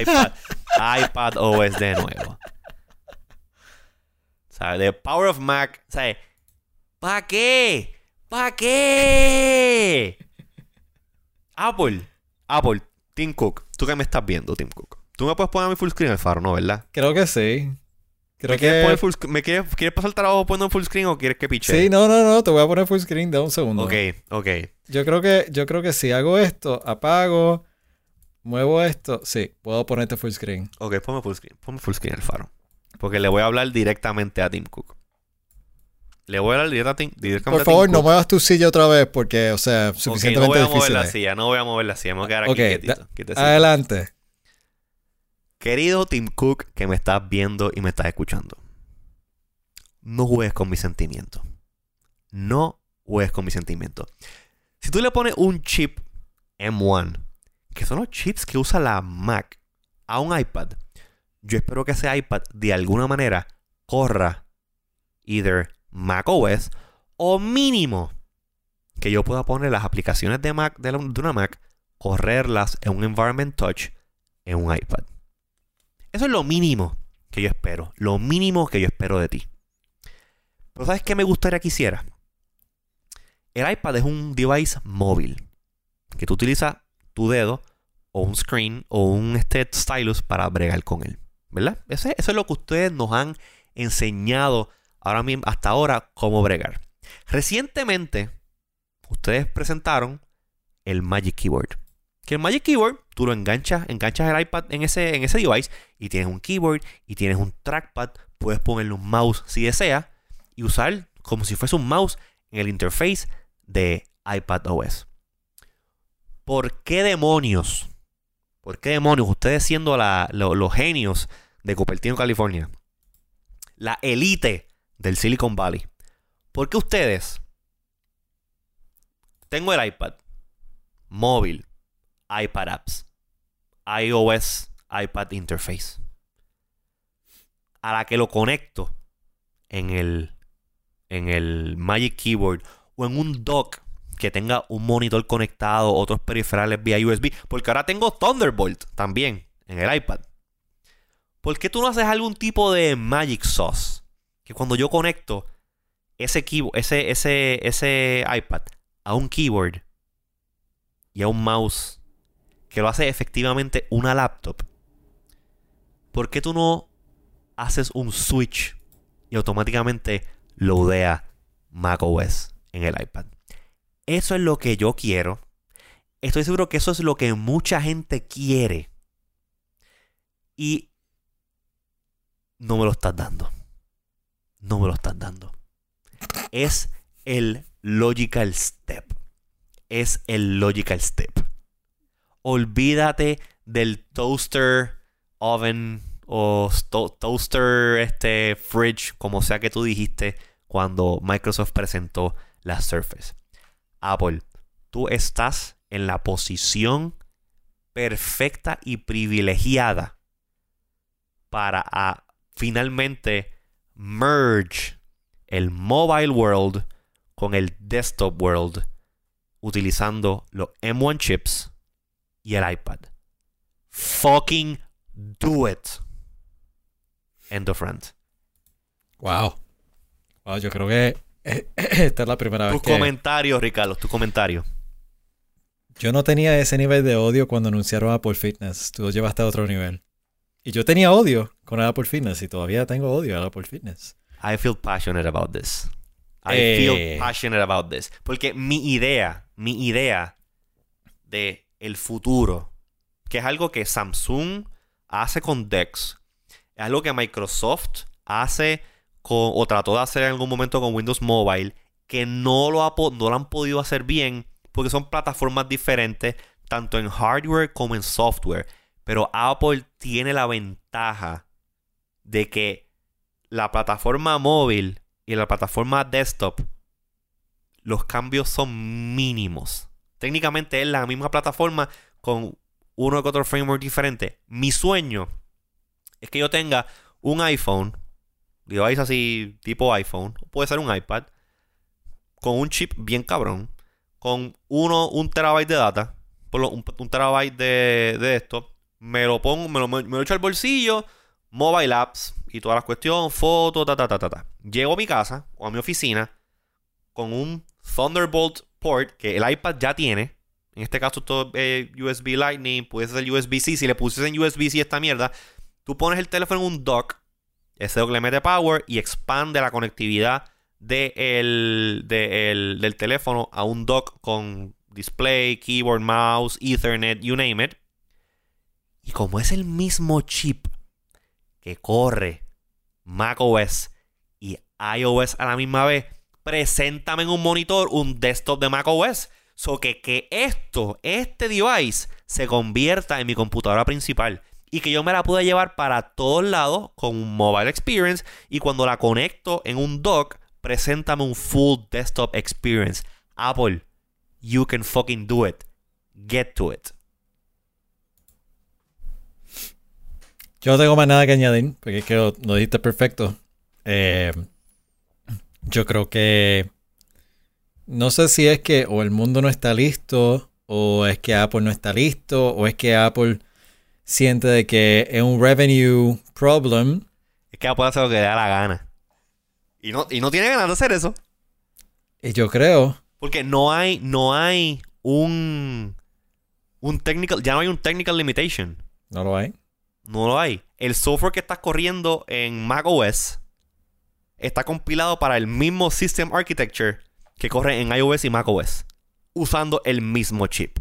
IPad, iPad OS de nuevo. ¿Sabes? The Power of Mac. ¿Sabes? ¿Para qué? ¿Para qué? Apple. Apple. Tim Cook. ¿Tú qué me estás viendo, Tim Cook? Tú me puedes poner mi full screen el faro, ¿no? ¿Verdad? Creo que sí. Creo ¿Me quieres, poner que... full sc- ¿me quieres, quieres pasar el trabajo poniendo full screen o quieres que piche? Sí, no, no, no. Te voy a poner full screen. Da un segundo. Ok, ok. Yo creo que, yo creo que si hago esto, apago, muevo esto, sí, puedo ponerte full screen. Ok, ponme full screen. Ponme full screen el faro. Porque le voy a hablar directamente a Tim Cook. Le voy a hablar directa a Tim- directamente Por a favor, no muevas tu silla otra vez porque, o sea, Ok, no suficientemente voy a mover difícil. la silla, no voy a mover la silla. Me voy a quedar aquí quietito. Adelante. Querido Tim Cook que me estás viendo y me estás escuchando. No juegues con mis sentimientos. No juegues con mis sentimientos. Si tú le pones un chip M1, que son los chips que usa la Mac, a un iPad, yo espero que ese iPad de alguna manera corra either Mac OS o mínimo que yo pueda poner las aplicaciones de Mac de, de una Mac, correrlas en un environment touch en un iPad. Eso es lo mínimo que yo espero. Lo mínimo que yo espero de ti. Pero ¿sabes qué me gustaría que hiciera? El iPad es un device móvil que tú utilizas tu dedo o un screen o un este, stylus para bregar con él. ¿Verdad? eso es lo que ustedes nos han enseñado ahora mismo, hasta ahora cómo bregar. Recientemente, ustedes presentaron el Magic Keyboard. Que el Magic Keyboard, tú lo enganchas, enganchas el iPad en ese, en ese device y tienes un keyboard y tienes un trackpad. Puedes ponerle un mouse si deseas y usar como si fuese un mouse en el interface de iPad OS. ¿Por qué demonios? ¿Por qué demonios? Ustedes siendo los genios de Cupertino, California. La elite del Silicon Valley. ¿Por qué ustedes? Tengo el iPad, móvil, iPad apps, iOS, iPad interface. A la que lo conecto en el, en el Magic Keyboard o en un dock que tenga un monitor conectado, otros periferales vía USB, porque ahora tengo Thunderbolt también en el iPad. ¿Por qué tú no haces algún tipo de Magic Sauce? Que cuando yo conecto ese, keyboard, ese, ese, ese iPad a un keyboard y a un mouse que lo hace efectivamente una laptop, ¿por qué tú no haces un switch y automáticamente loadea macOS en el iPad? Eso es lo que yo quiero. Estoy seguro que eso es lo que mucha gente quiere. Y no me lo estás dando. No me lo estás dando. Es el logical step. Es el logical step. Olvídate del toaster oven o toaster este fridge, como sea que tú dijiste cuando Microsoft presentó la Surface. Apple, tú estás en la posición perfecta y privilegiada para a, finalmente merge el mobile world con el desktop world utilizando los M1 chips y el iPad. Fucking do it. End of rant. Wow. Wow, yo creo que esta es la primera vez tu comentario, Ricardo, tu comentario. Yo no tenía ese nivel de odio cuando anunciaron Apple Fitness. Tú lo llevaste a otro nivel. Y yo tenía odio con Apple Fitness y todavía tengo odio al Apple Fitness. I feel passionate about this. I feel eh. passionate about this. Porque mi idea, mi idea de el futuro, que es algo que Samsung hace con DeX, es algo que Microsoft hace o trató de hacer en algún momento con Windows Mobile, que no lo, no lo han podido hacer bien porque son plataformas diferentes, tanto en hardware como en software. Pero Apple tiene la ventaja de que la plataforma móvil y la plataforma desktop, los cambios son mínimos. Técnicamente es la misma plataforma con uno que otro framework diferente. Mi sueño es que yo tenga un iPhone device así tipo iPhone, puede ser un iPad, con un chip bien cabrón, con uno, un terabyte de data, por un, terabyte de, de, esto, me lo pongo, me lo, me echo al bolsillo, mobile apps y todas las cuestiones, fotos, ta, ta, ta, ta, ta. Llego a mi casa o a mi oficina con un Thunderbolt port que el iPad ya tiene. En este caso, todo es USB Lightning, puede ser USB-C. Si le pusieses en USB-C esta mierda, tú pones el teléfono en un dock ese dock le mete power y expande la conectividad del teléfono a un dock con display, keyboard, mouse, Ethernet, you name it. Y como es el mismo chip que corre macOS y iOS a la misma vez, preséntame en un monitor un desktop de macOS. So que, que esto, este device, se convierta en mi computadora principal y que yo me la pueda llevar para todos lados con un mobile experience y cuando la conecto en un dock, preséntame un full desktop experience. Apple, you can fucking do it. Get to it. Yo no tengo más nada que añadir, porque es que lo, dijiste perfecto. Eh, yo creo que no sé si es que o el mundo no está listo, o es que Apple no está listo, o es que Apple siente de que es un revenue problem. Es que puede hacer lo que le da la gana. Y no, y no tiene ganas de hacer eso. Y yo creo. Porque no hay, no hay un. un technical, ya no hay un technical limitation. No lo hay. No lo hay. El software que estás corriendo en macOS está compilado para el mismo system architecture que corre en iOS y macOS, usando el mismo chip.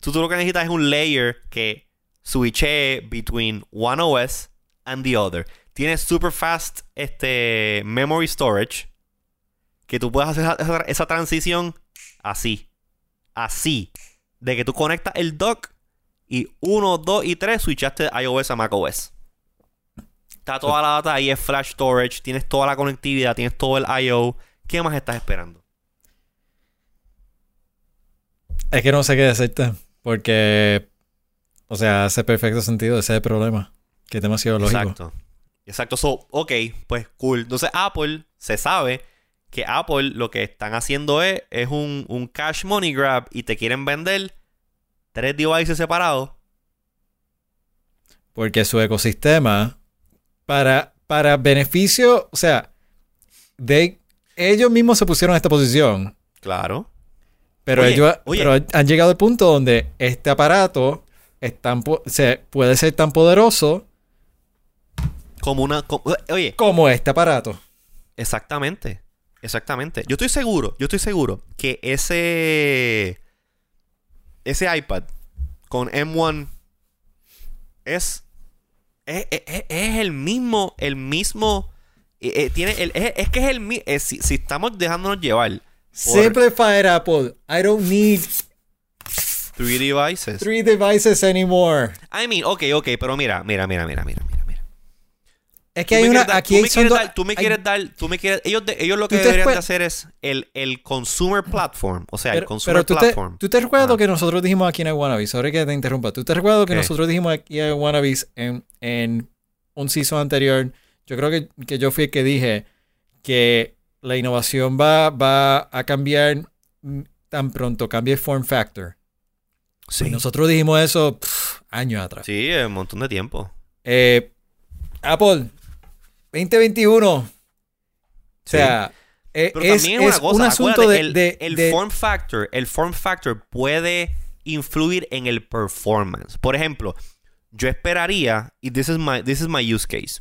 Tú, tú lo que necesitas es un layer que switche between one OS and the other. Tiene super fast este, memory storage que tú puedes hacer esa, esa- esa transición así. Así. De que tú conectas el dock y 1, 2 y 3 switchaste de iOS a macOS. Está toda la data ahí, es flash storage, tienes toda la conectividad, tienes todo el I.O. ¿Qué más estás esperando? Es que no sé qué decirte. Porque, o sea, hace perfecto sentido. Ese es el problema. Que es demasiado lógico. Exacto. Exacto. So, ok, pues cool. Entonces Apple se sabe que Apple lo que están haciendo es, es un, un cash money grab y te quieren vender tres devices separados. Porque su ecosistema, para, para beneficio, o sea, de, ellos mismos se pusieron en esta posición. Claro. Pero Oye, ellos oye. pero han llegado al punto donde este aparato es tan se, puede ser tan poderoso Como una. oye, como este aparato. Exactamente. Exactamente. Yo estoy seguro, yo estoy seguro que ese. Ese iPad con M1 es. Es, es- es- el mismo. El mismo. eh, eh, tiene el, es, es que es el mismo. si, si estamos dejándonos llevar por Simplified Apple. I don't need three devices. three devices anymore. I mean, ok, ok, pero mira, mira, mira, mira. mira. Es que hay una. dar- Aquí tú me son dar, tú me hay- quieres dar, tú me quieres, ellos, de- ellos lo que deberían de hacer es el, el consumer platform, o sea, el consumer pero tú, te, platform. tú te recuerdas lo que nosotros dijimos aquí en el Wannabes. Sorry que te interrumpa. ¿Tú te recuerdas lo que nosotros dijimos aquí en el Wannabes en, en un season anterior? Yo creo que, que yo fui el que dije que la innovación va, va a cambiar tan pronto cambie el form factor. Sí. Y nosotros dijimos eso pff, años atrás. Sí, un montón de tiempo. Eh, Apple 2021. O sea, eh, Pero es, también es una cosa, un asunto de, el, de- el de- form factor, el form factor puede influir en el performance. Por ejemplo, yo esperaría, y this is my, this is my use case.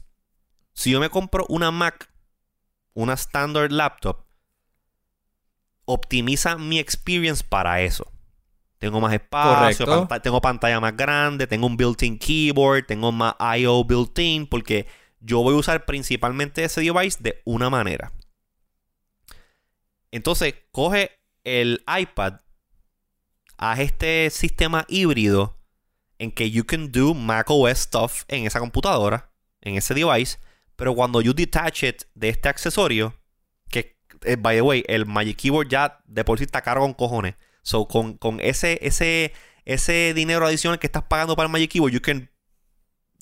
Si yo me compro una Mac, una standard laptop, optimiza mi experience para eso. Tengo más espacio, tengo pantalla más grande, tengo un built-in keyboard, tengo más I.O. built-in, porque yo voy a usar principalmente ese device de una manera. Entonces, coge el iPad, haz este sistema híbrido en que you can do macOS stuff en esa computadora, en ese device, pero cuando you detach it de este accesorio, que, eh, by the way, el Magic Keyboard ya de por sí está caro con cojones. So, con, con ese, ese, ese dinero adicional que estás pagando para el Magic Keyboard, you can,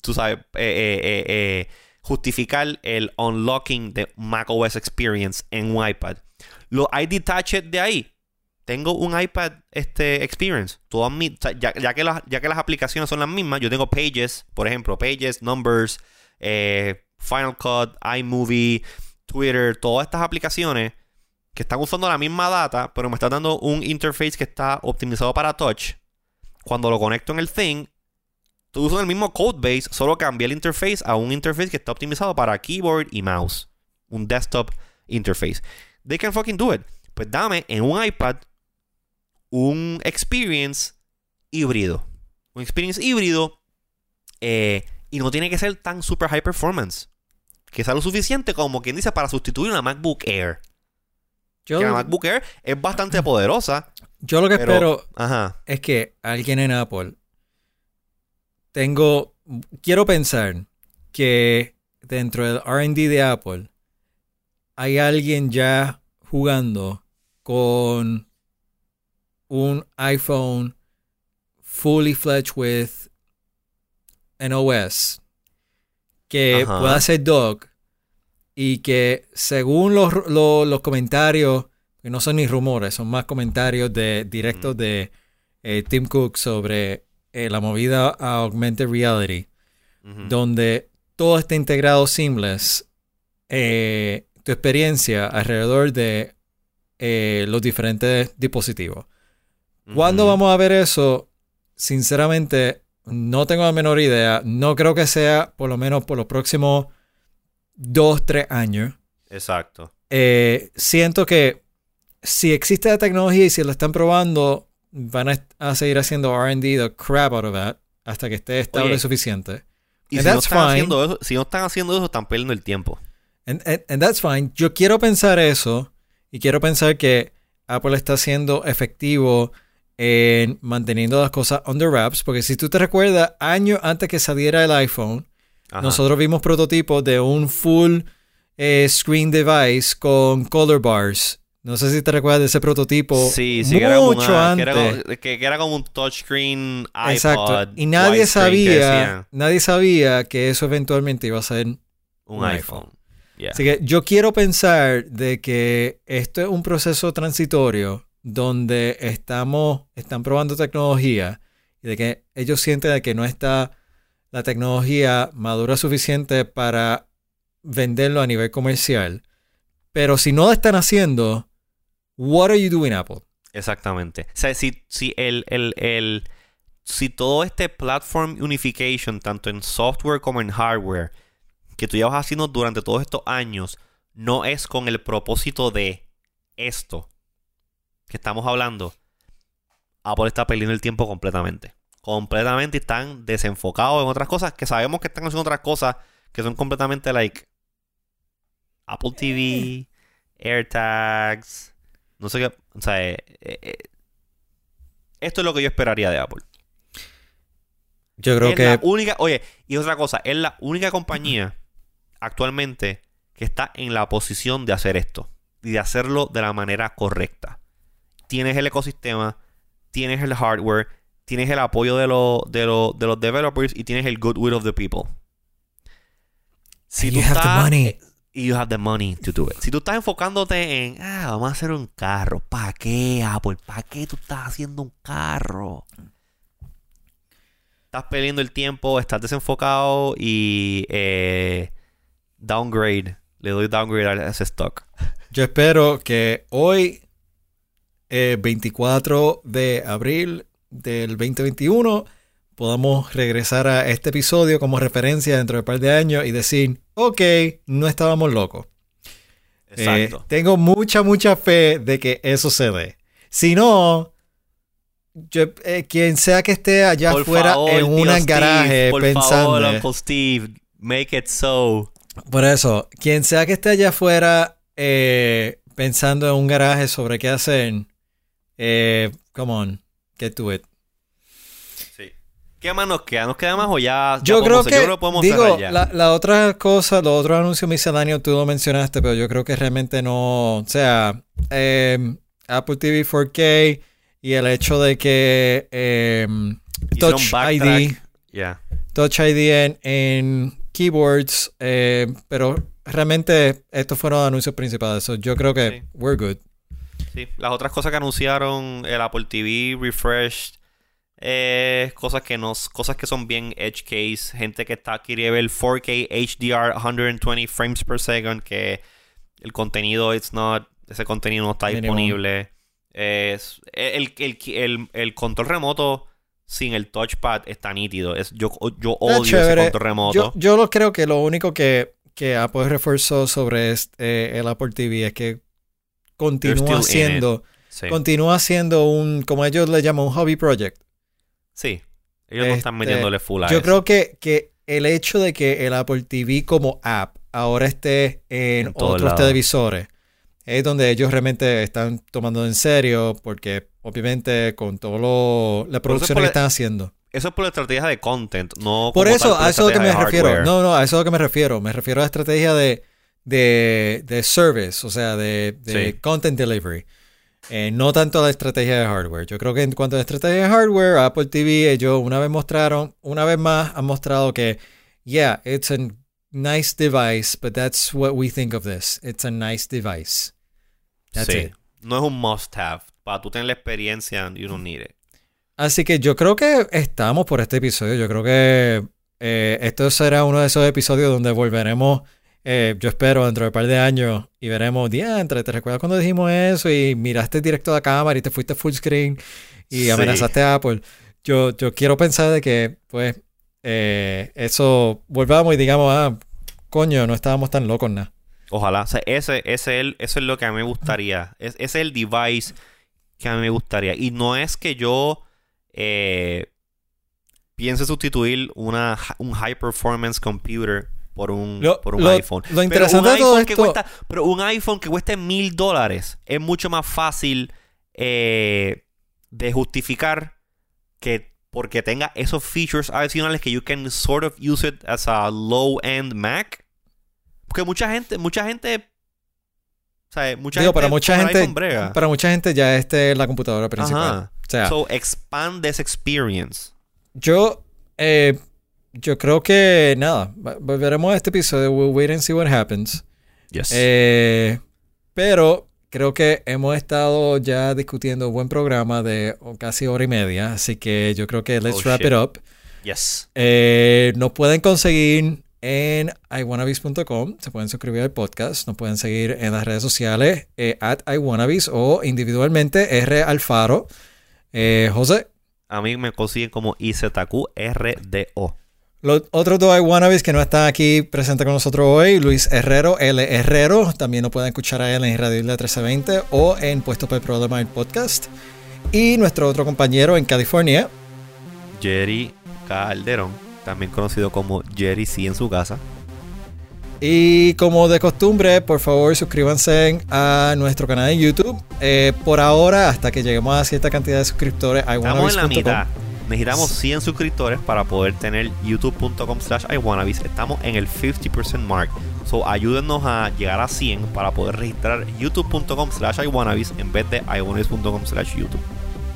tú sabes, eh, eh, justificar el unlocking de macOS Experience en un iPad. Lo I detach it de ahí. Tengo un iPad este, Experience. Todas mis- ya, que las, ya que las aplicaciones son las mismas, yo tengo Pages, por ejemplo, Pages, Numbers, eh, Final Cut, iMovie, Twitter, todas estas aplicaciones que están usando la misma data, pero me están dando un interface que está optimizado para touch. Cuando lo conecto en el thing, tú usas el mismo code base, solo cambié el interface a un interface que está optimizado para keyboard y mouse. Un desktop interface. They can fucking do it. Pues dame en un iPad un experience híbrido. Un experience híbrido eh, y no tiene que ser tan super high performance. Que sea lo suficiente como quien dice para sustituir una MacBook Air. yo, Que la MacBook Air es bastante poderosa. yo lo que pero- espero Ajá. es que alguien en Apple tengo quiero pensar que dentro del R&D de Apple hay alguien ya jugando con un iPhone fully fledged with an OS que Ajá. pueda ser dock y que según los, lo- los comentarios que no son ni rumores, son más comentarios de directos Mm. de eh, Tim Cook sobre eh, la movida a augmented reality, donde todo está integrado seamless, eh, tu experiencia alrededor de eh, los diferentes dispositivos. ¿Cuándo Ujú. vamos a ver eso sinceramente, no tengo la menor idea. No creo que sea por lo menos por los próximos dos, tres años. Exacto. Eh, siento que si existe la tecnología y si la están probando, van a, a seguir haciendo RD the crap out of that hasta que esté estable Oye, suficiente. Y And si no, that's están fine. haciendo eso, si no están haciendo eso, están perdiendo el tiempo. And, and- and that's fine. Yo quiero pensar eso y quiero pensar que Apple está siendo efectivo en manteniendo las cosas under wraps, porque si tú te recuerdas, años antes que saliera el iPhone, Ajá. nosotros vimos prototipos de un full eh, screen device con color bars. No sé si te recuerdas de ese prototipo. Sí, sí, que era como mucho que era antes. como- que, que era como un touchscreen iPod. Exacto. Y nadie sabía, nadie sabía que eso eventualmente iba a ser un, un iPhone. Yeah. Así que yo quiero pensar de que esto es un proceso transitorio donde estamos, están probando tecnología y de que ellos sienten de que no está la tecnología madura suficiente para venderlo a nivel comercial. Pero si no lo están haciendo, what are you doing Apple? Exactamente. O sea, si, si el, el, el- si todo este platform unification, tanto en software como en hardware, que tú llevas haciendo durante todos estos años, no es con el propósito de esto que estamos hablando, Apple está perdiendo el tiempo completamente. Completamente y están desenfocados en otras cosas que sabemos que están haciendo otras cosas que son completamente like Apple TV, AirTags, no sé qué. O sea, eh, eh, eh, esto es lo que yo esperaría de Apple. Yo creo es que la única. Oye, y otra cosa, es la única compañía actualmente que está en la posición de hacer esto y de hacerlo de la manera correcta. Tienes el ecosistema, tienes el hardware, tienes el apoyo de, los de, de los developers y tienes el goodwill of the people. Si And tú estás- you have the money to do it. Si tú estás enfocándote en, ah, vamos a hacer un carro, ¿para qué, Apple? ¿Para qué tú estás haciendo un carro? Estás perdiendo el tiempo, estás desenfocado y eh, downgrade. Le doy downgrade a ese stock. Yo espero que hoy, eh, 24 de abril del 2021, podamos regresar a este episodio como referencia dentro de un par de años y decir, ok, no estábamos locos. Eh, Exacto. tengo mucha, mucha fe de que eso se dé. Si no, yo, eh, quien sea que esté allá Por afuera favor, en un garaje por pensando... favor, Uncle Steve, make it so. Por eso, quien sea que esté allá afuera eh, pensando en un garaje sobre qué hacer, eh, come on, get to it. ¿Qué más nos queda? ¿Nos queda más o ya? ya Yo creo podemos- que, yo creo podemos digo, ya. la, la otra cosa, los otros anuncios misceláneos tú lo mencionaste, pero yo creo que realmente no, o sea, eh, Apple TV 4K y el hecho de que eh, Hicieron Touch. ID. Touch ID en, en keyboards, eh, pero realmente estos fueron los anuncios principales, so yo creo que Sí. we're good. Sí, las otras cosas que anunciaron, el Apple TV refreshed, eh, cosas que nos, cosas que son bien edge case, gente que está quiere ver 4K HDR 120 frames per second, que el contenido it's not, ese contenido no está disponible. Es- el, el, el, el control remoto sin el touchpad está nítido. Es, yo, yo odio ese control remoto. Yo, yo lo creo que lo único que, que Apple reforzó sobre este, eh, el Apple TV es que continúa siendo, sí. continúa siendo un, como ellos le llaman, un hobby project. Sí. Ellos no están Este, metiéndole full a Yo eso. creo que, que el hecho de que el Apple TV como app ahora esté en, otros televisores es donde ellos realmente están tomando en serio porque obviamente con todo lo la producción que están haciendo. Eso es por la estrategia de content, no Por como eso, tal por a eso es lo que me refiero. No, no, a eso es lo que me refiero. Me refiero a la estrategia de, de, de service, o sea, de, de Sí. content delivery. Eh, no tanto la estrategia de hardware. Yo creo que en cuanto a la estrategia de hardware, Apple TV, ellos una vez mostraron, una vez más han mostrado que, yeah, it's a nice device, but that's what we think of this. It's a nice device. That's sí. it. No es un must have. Para tú tener la experiencia, you don't need it. Así que yo creo que estamos por este episodio. Yo creo que eh, esto será uno de esos episodios donde volveremos, eh, yo espero, dentro de un par de años y veremos, diantre, ¿te recuerdas cuando dijimos eso y miraste directo a la cámara y te fuiste full screen y Sí. amenazaste a Apple? yo, yo quiero pensar de que, pues, eh, eso volvamos y digamos, ah, coño, no estábamos tan locos nada. Ojalá. O sea, ese, ese, el- eso es lo que a mí me gustaría. Es, ese es el device que a mí me gustaría. Y no es que yo eh, piense sustituir una, un high performance computer por un, Lo- por un lo- iPhone. lo interesante pero un de todo iPhone que esto- cuesta, pero un iPhone que cueste mil dólares es mucho más fácil eh, de justificar que porque tenga esos features adicionales que you can sort of use it as a low end Mac. Porque mucha gente, mucha gente, o sea, mucha Digo, gente para mucha gente, para mucha gente ya esta es la computadora principal. Ajá. O sea, So expand this experience. yo, eh, yo creo que nada, volveremos a este episodio. We'll wait and see what happens. Yes. Eh, pero creo que hemos estado ya discutiendo un buen programa de casi hora y media, así que yo creo que let's Oh, wrap shit. it up. yes. Eh, nos pueden conseguir en iwannabes.com, se pueden suscribir al podcast, nos pueden seguir en las redes sociales eh, at iwannabes o individualmente R Alfaro. Eh, José, A mí me consiguen como IZQRDO. Los otros dos iwannabes que no están aquí presentes con nosotros hoy, Luis Herrero, L Herrero, también nos pueden escuchar a él en Radio Isla 1320 o en Puesto por el Problema del podcast. Y nuestro otro compañero en California, Jerry Calderón, también conocido como Jerry C en su casa. Y como de costumbre, por favor suscríbanse a nuestro canal de YouTube. Eh, por ahora, hasta que lleguemos a cierta cantidad de suscriptores, Estamos en la mitad. Necesitamos 100 suscriptores para poder tener youtube.com slash iwannabes. Estamos en el 50% mark. So ayúdennos a llegar a 100 para poder registrar youtube.com slash iwannabes en vez de iwannabes.com slash youtube.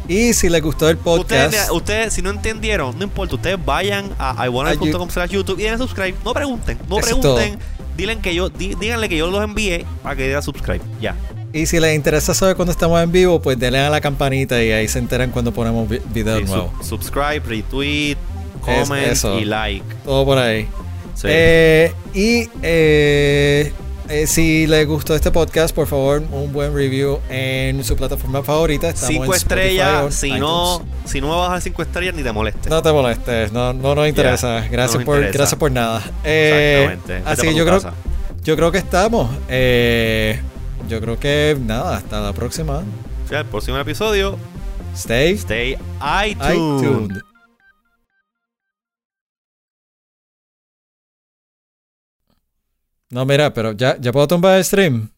Y si les gustó el podcast, Ustedes, ustedes, si no entendieron, no importa, ustedes vayan a iwannabes.com slash youtube y den subscribe. No pregunten, no pregunten. Dilen que yo, dí- díganle que yo los envié para que den subscribe. Ya. Y si les interesa saber cuando estamos en vivo, pues denle a la campanita y ahí se enteran cuando ponemos vi- video Sí, nuevo. sub- subscribe, retweet, comment y like. Todo por ahí. Sí. Eh, y eh, eh, si les gustó este podcast, por favor, un buen review en su plataforma favorita. Estamos cinco estrellas. Si iTunes. no, si no dar cinco estrellas, ni te molestes. No te molestes, no, no nos interesa. Gracias, no nos por, interesa. gracias por nada. Eh, Exactamente. Así que yo creo, yo creo que estamos. Eh, yo creo que nada, hasta la próxima. Ya, el próximo episodio, Stay stay iTunes. iTunes. No, mira, pero ya, ya puedo tumbar el stream.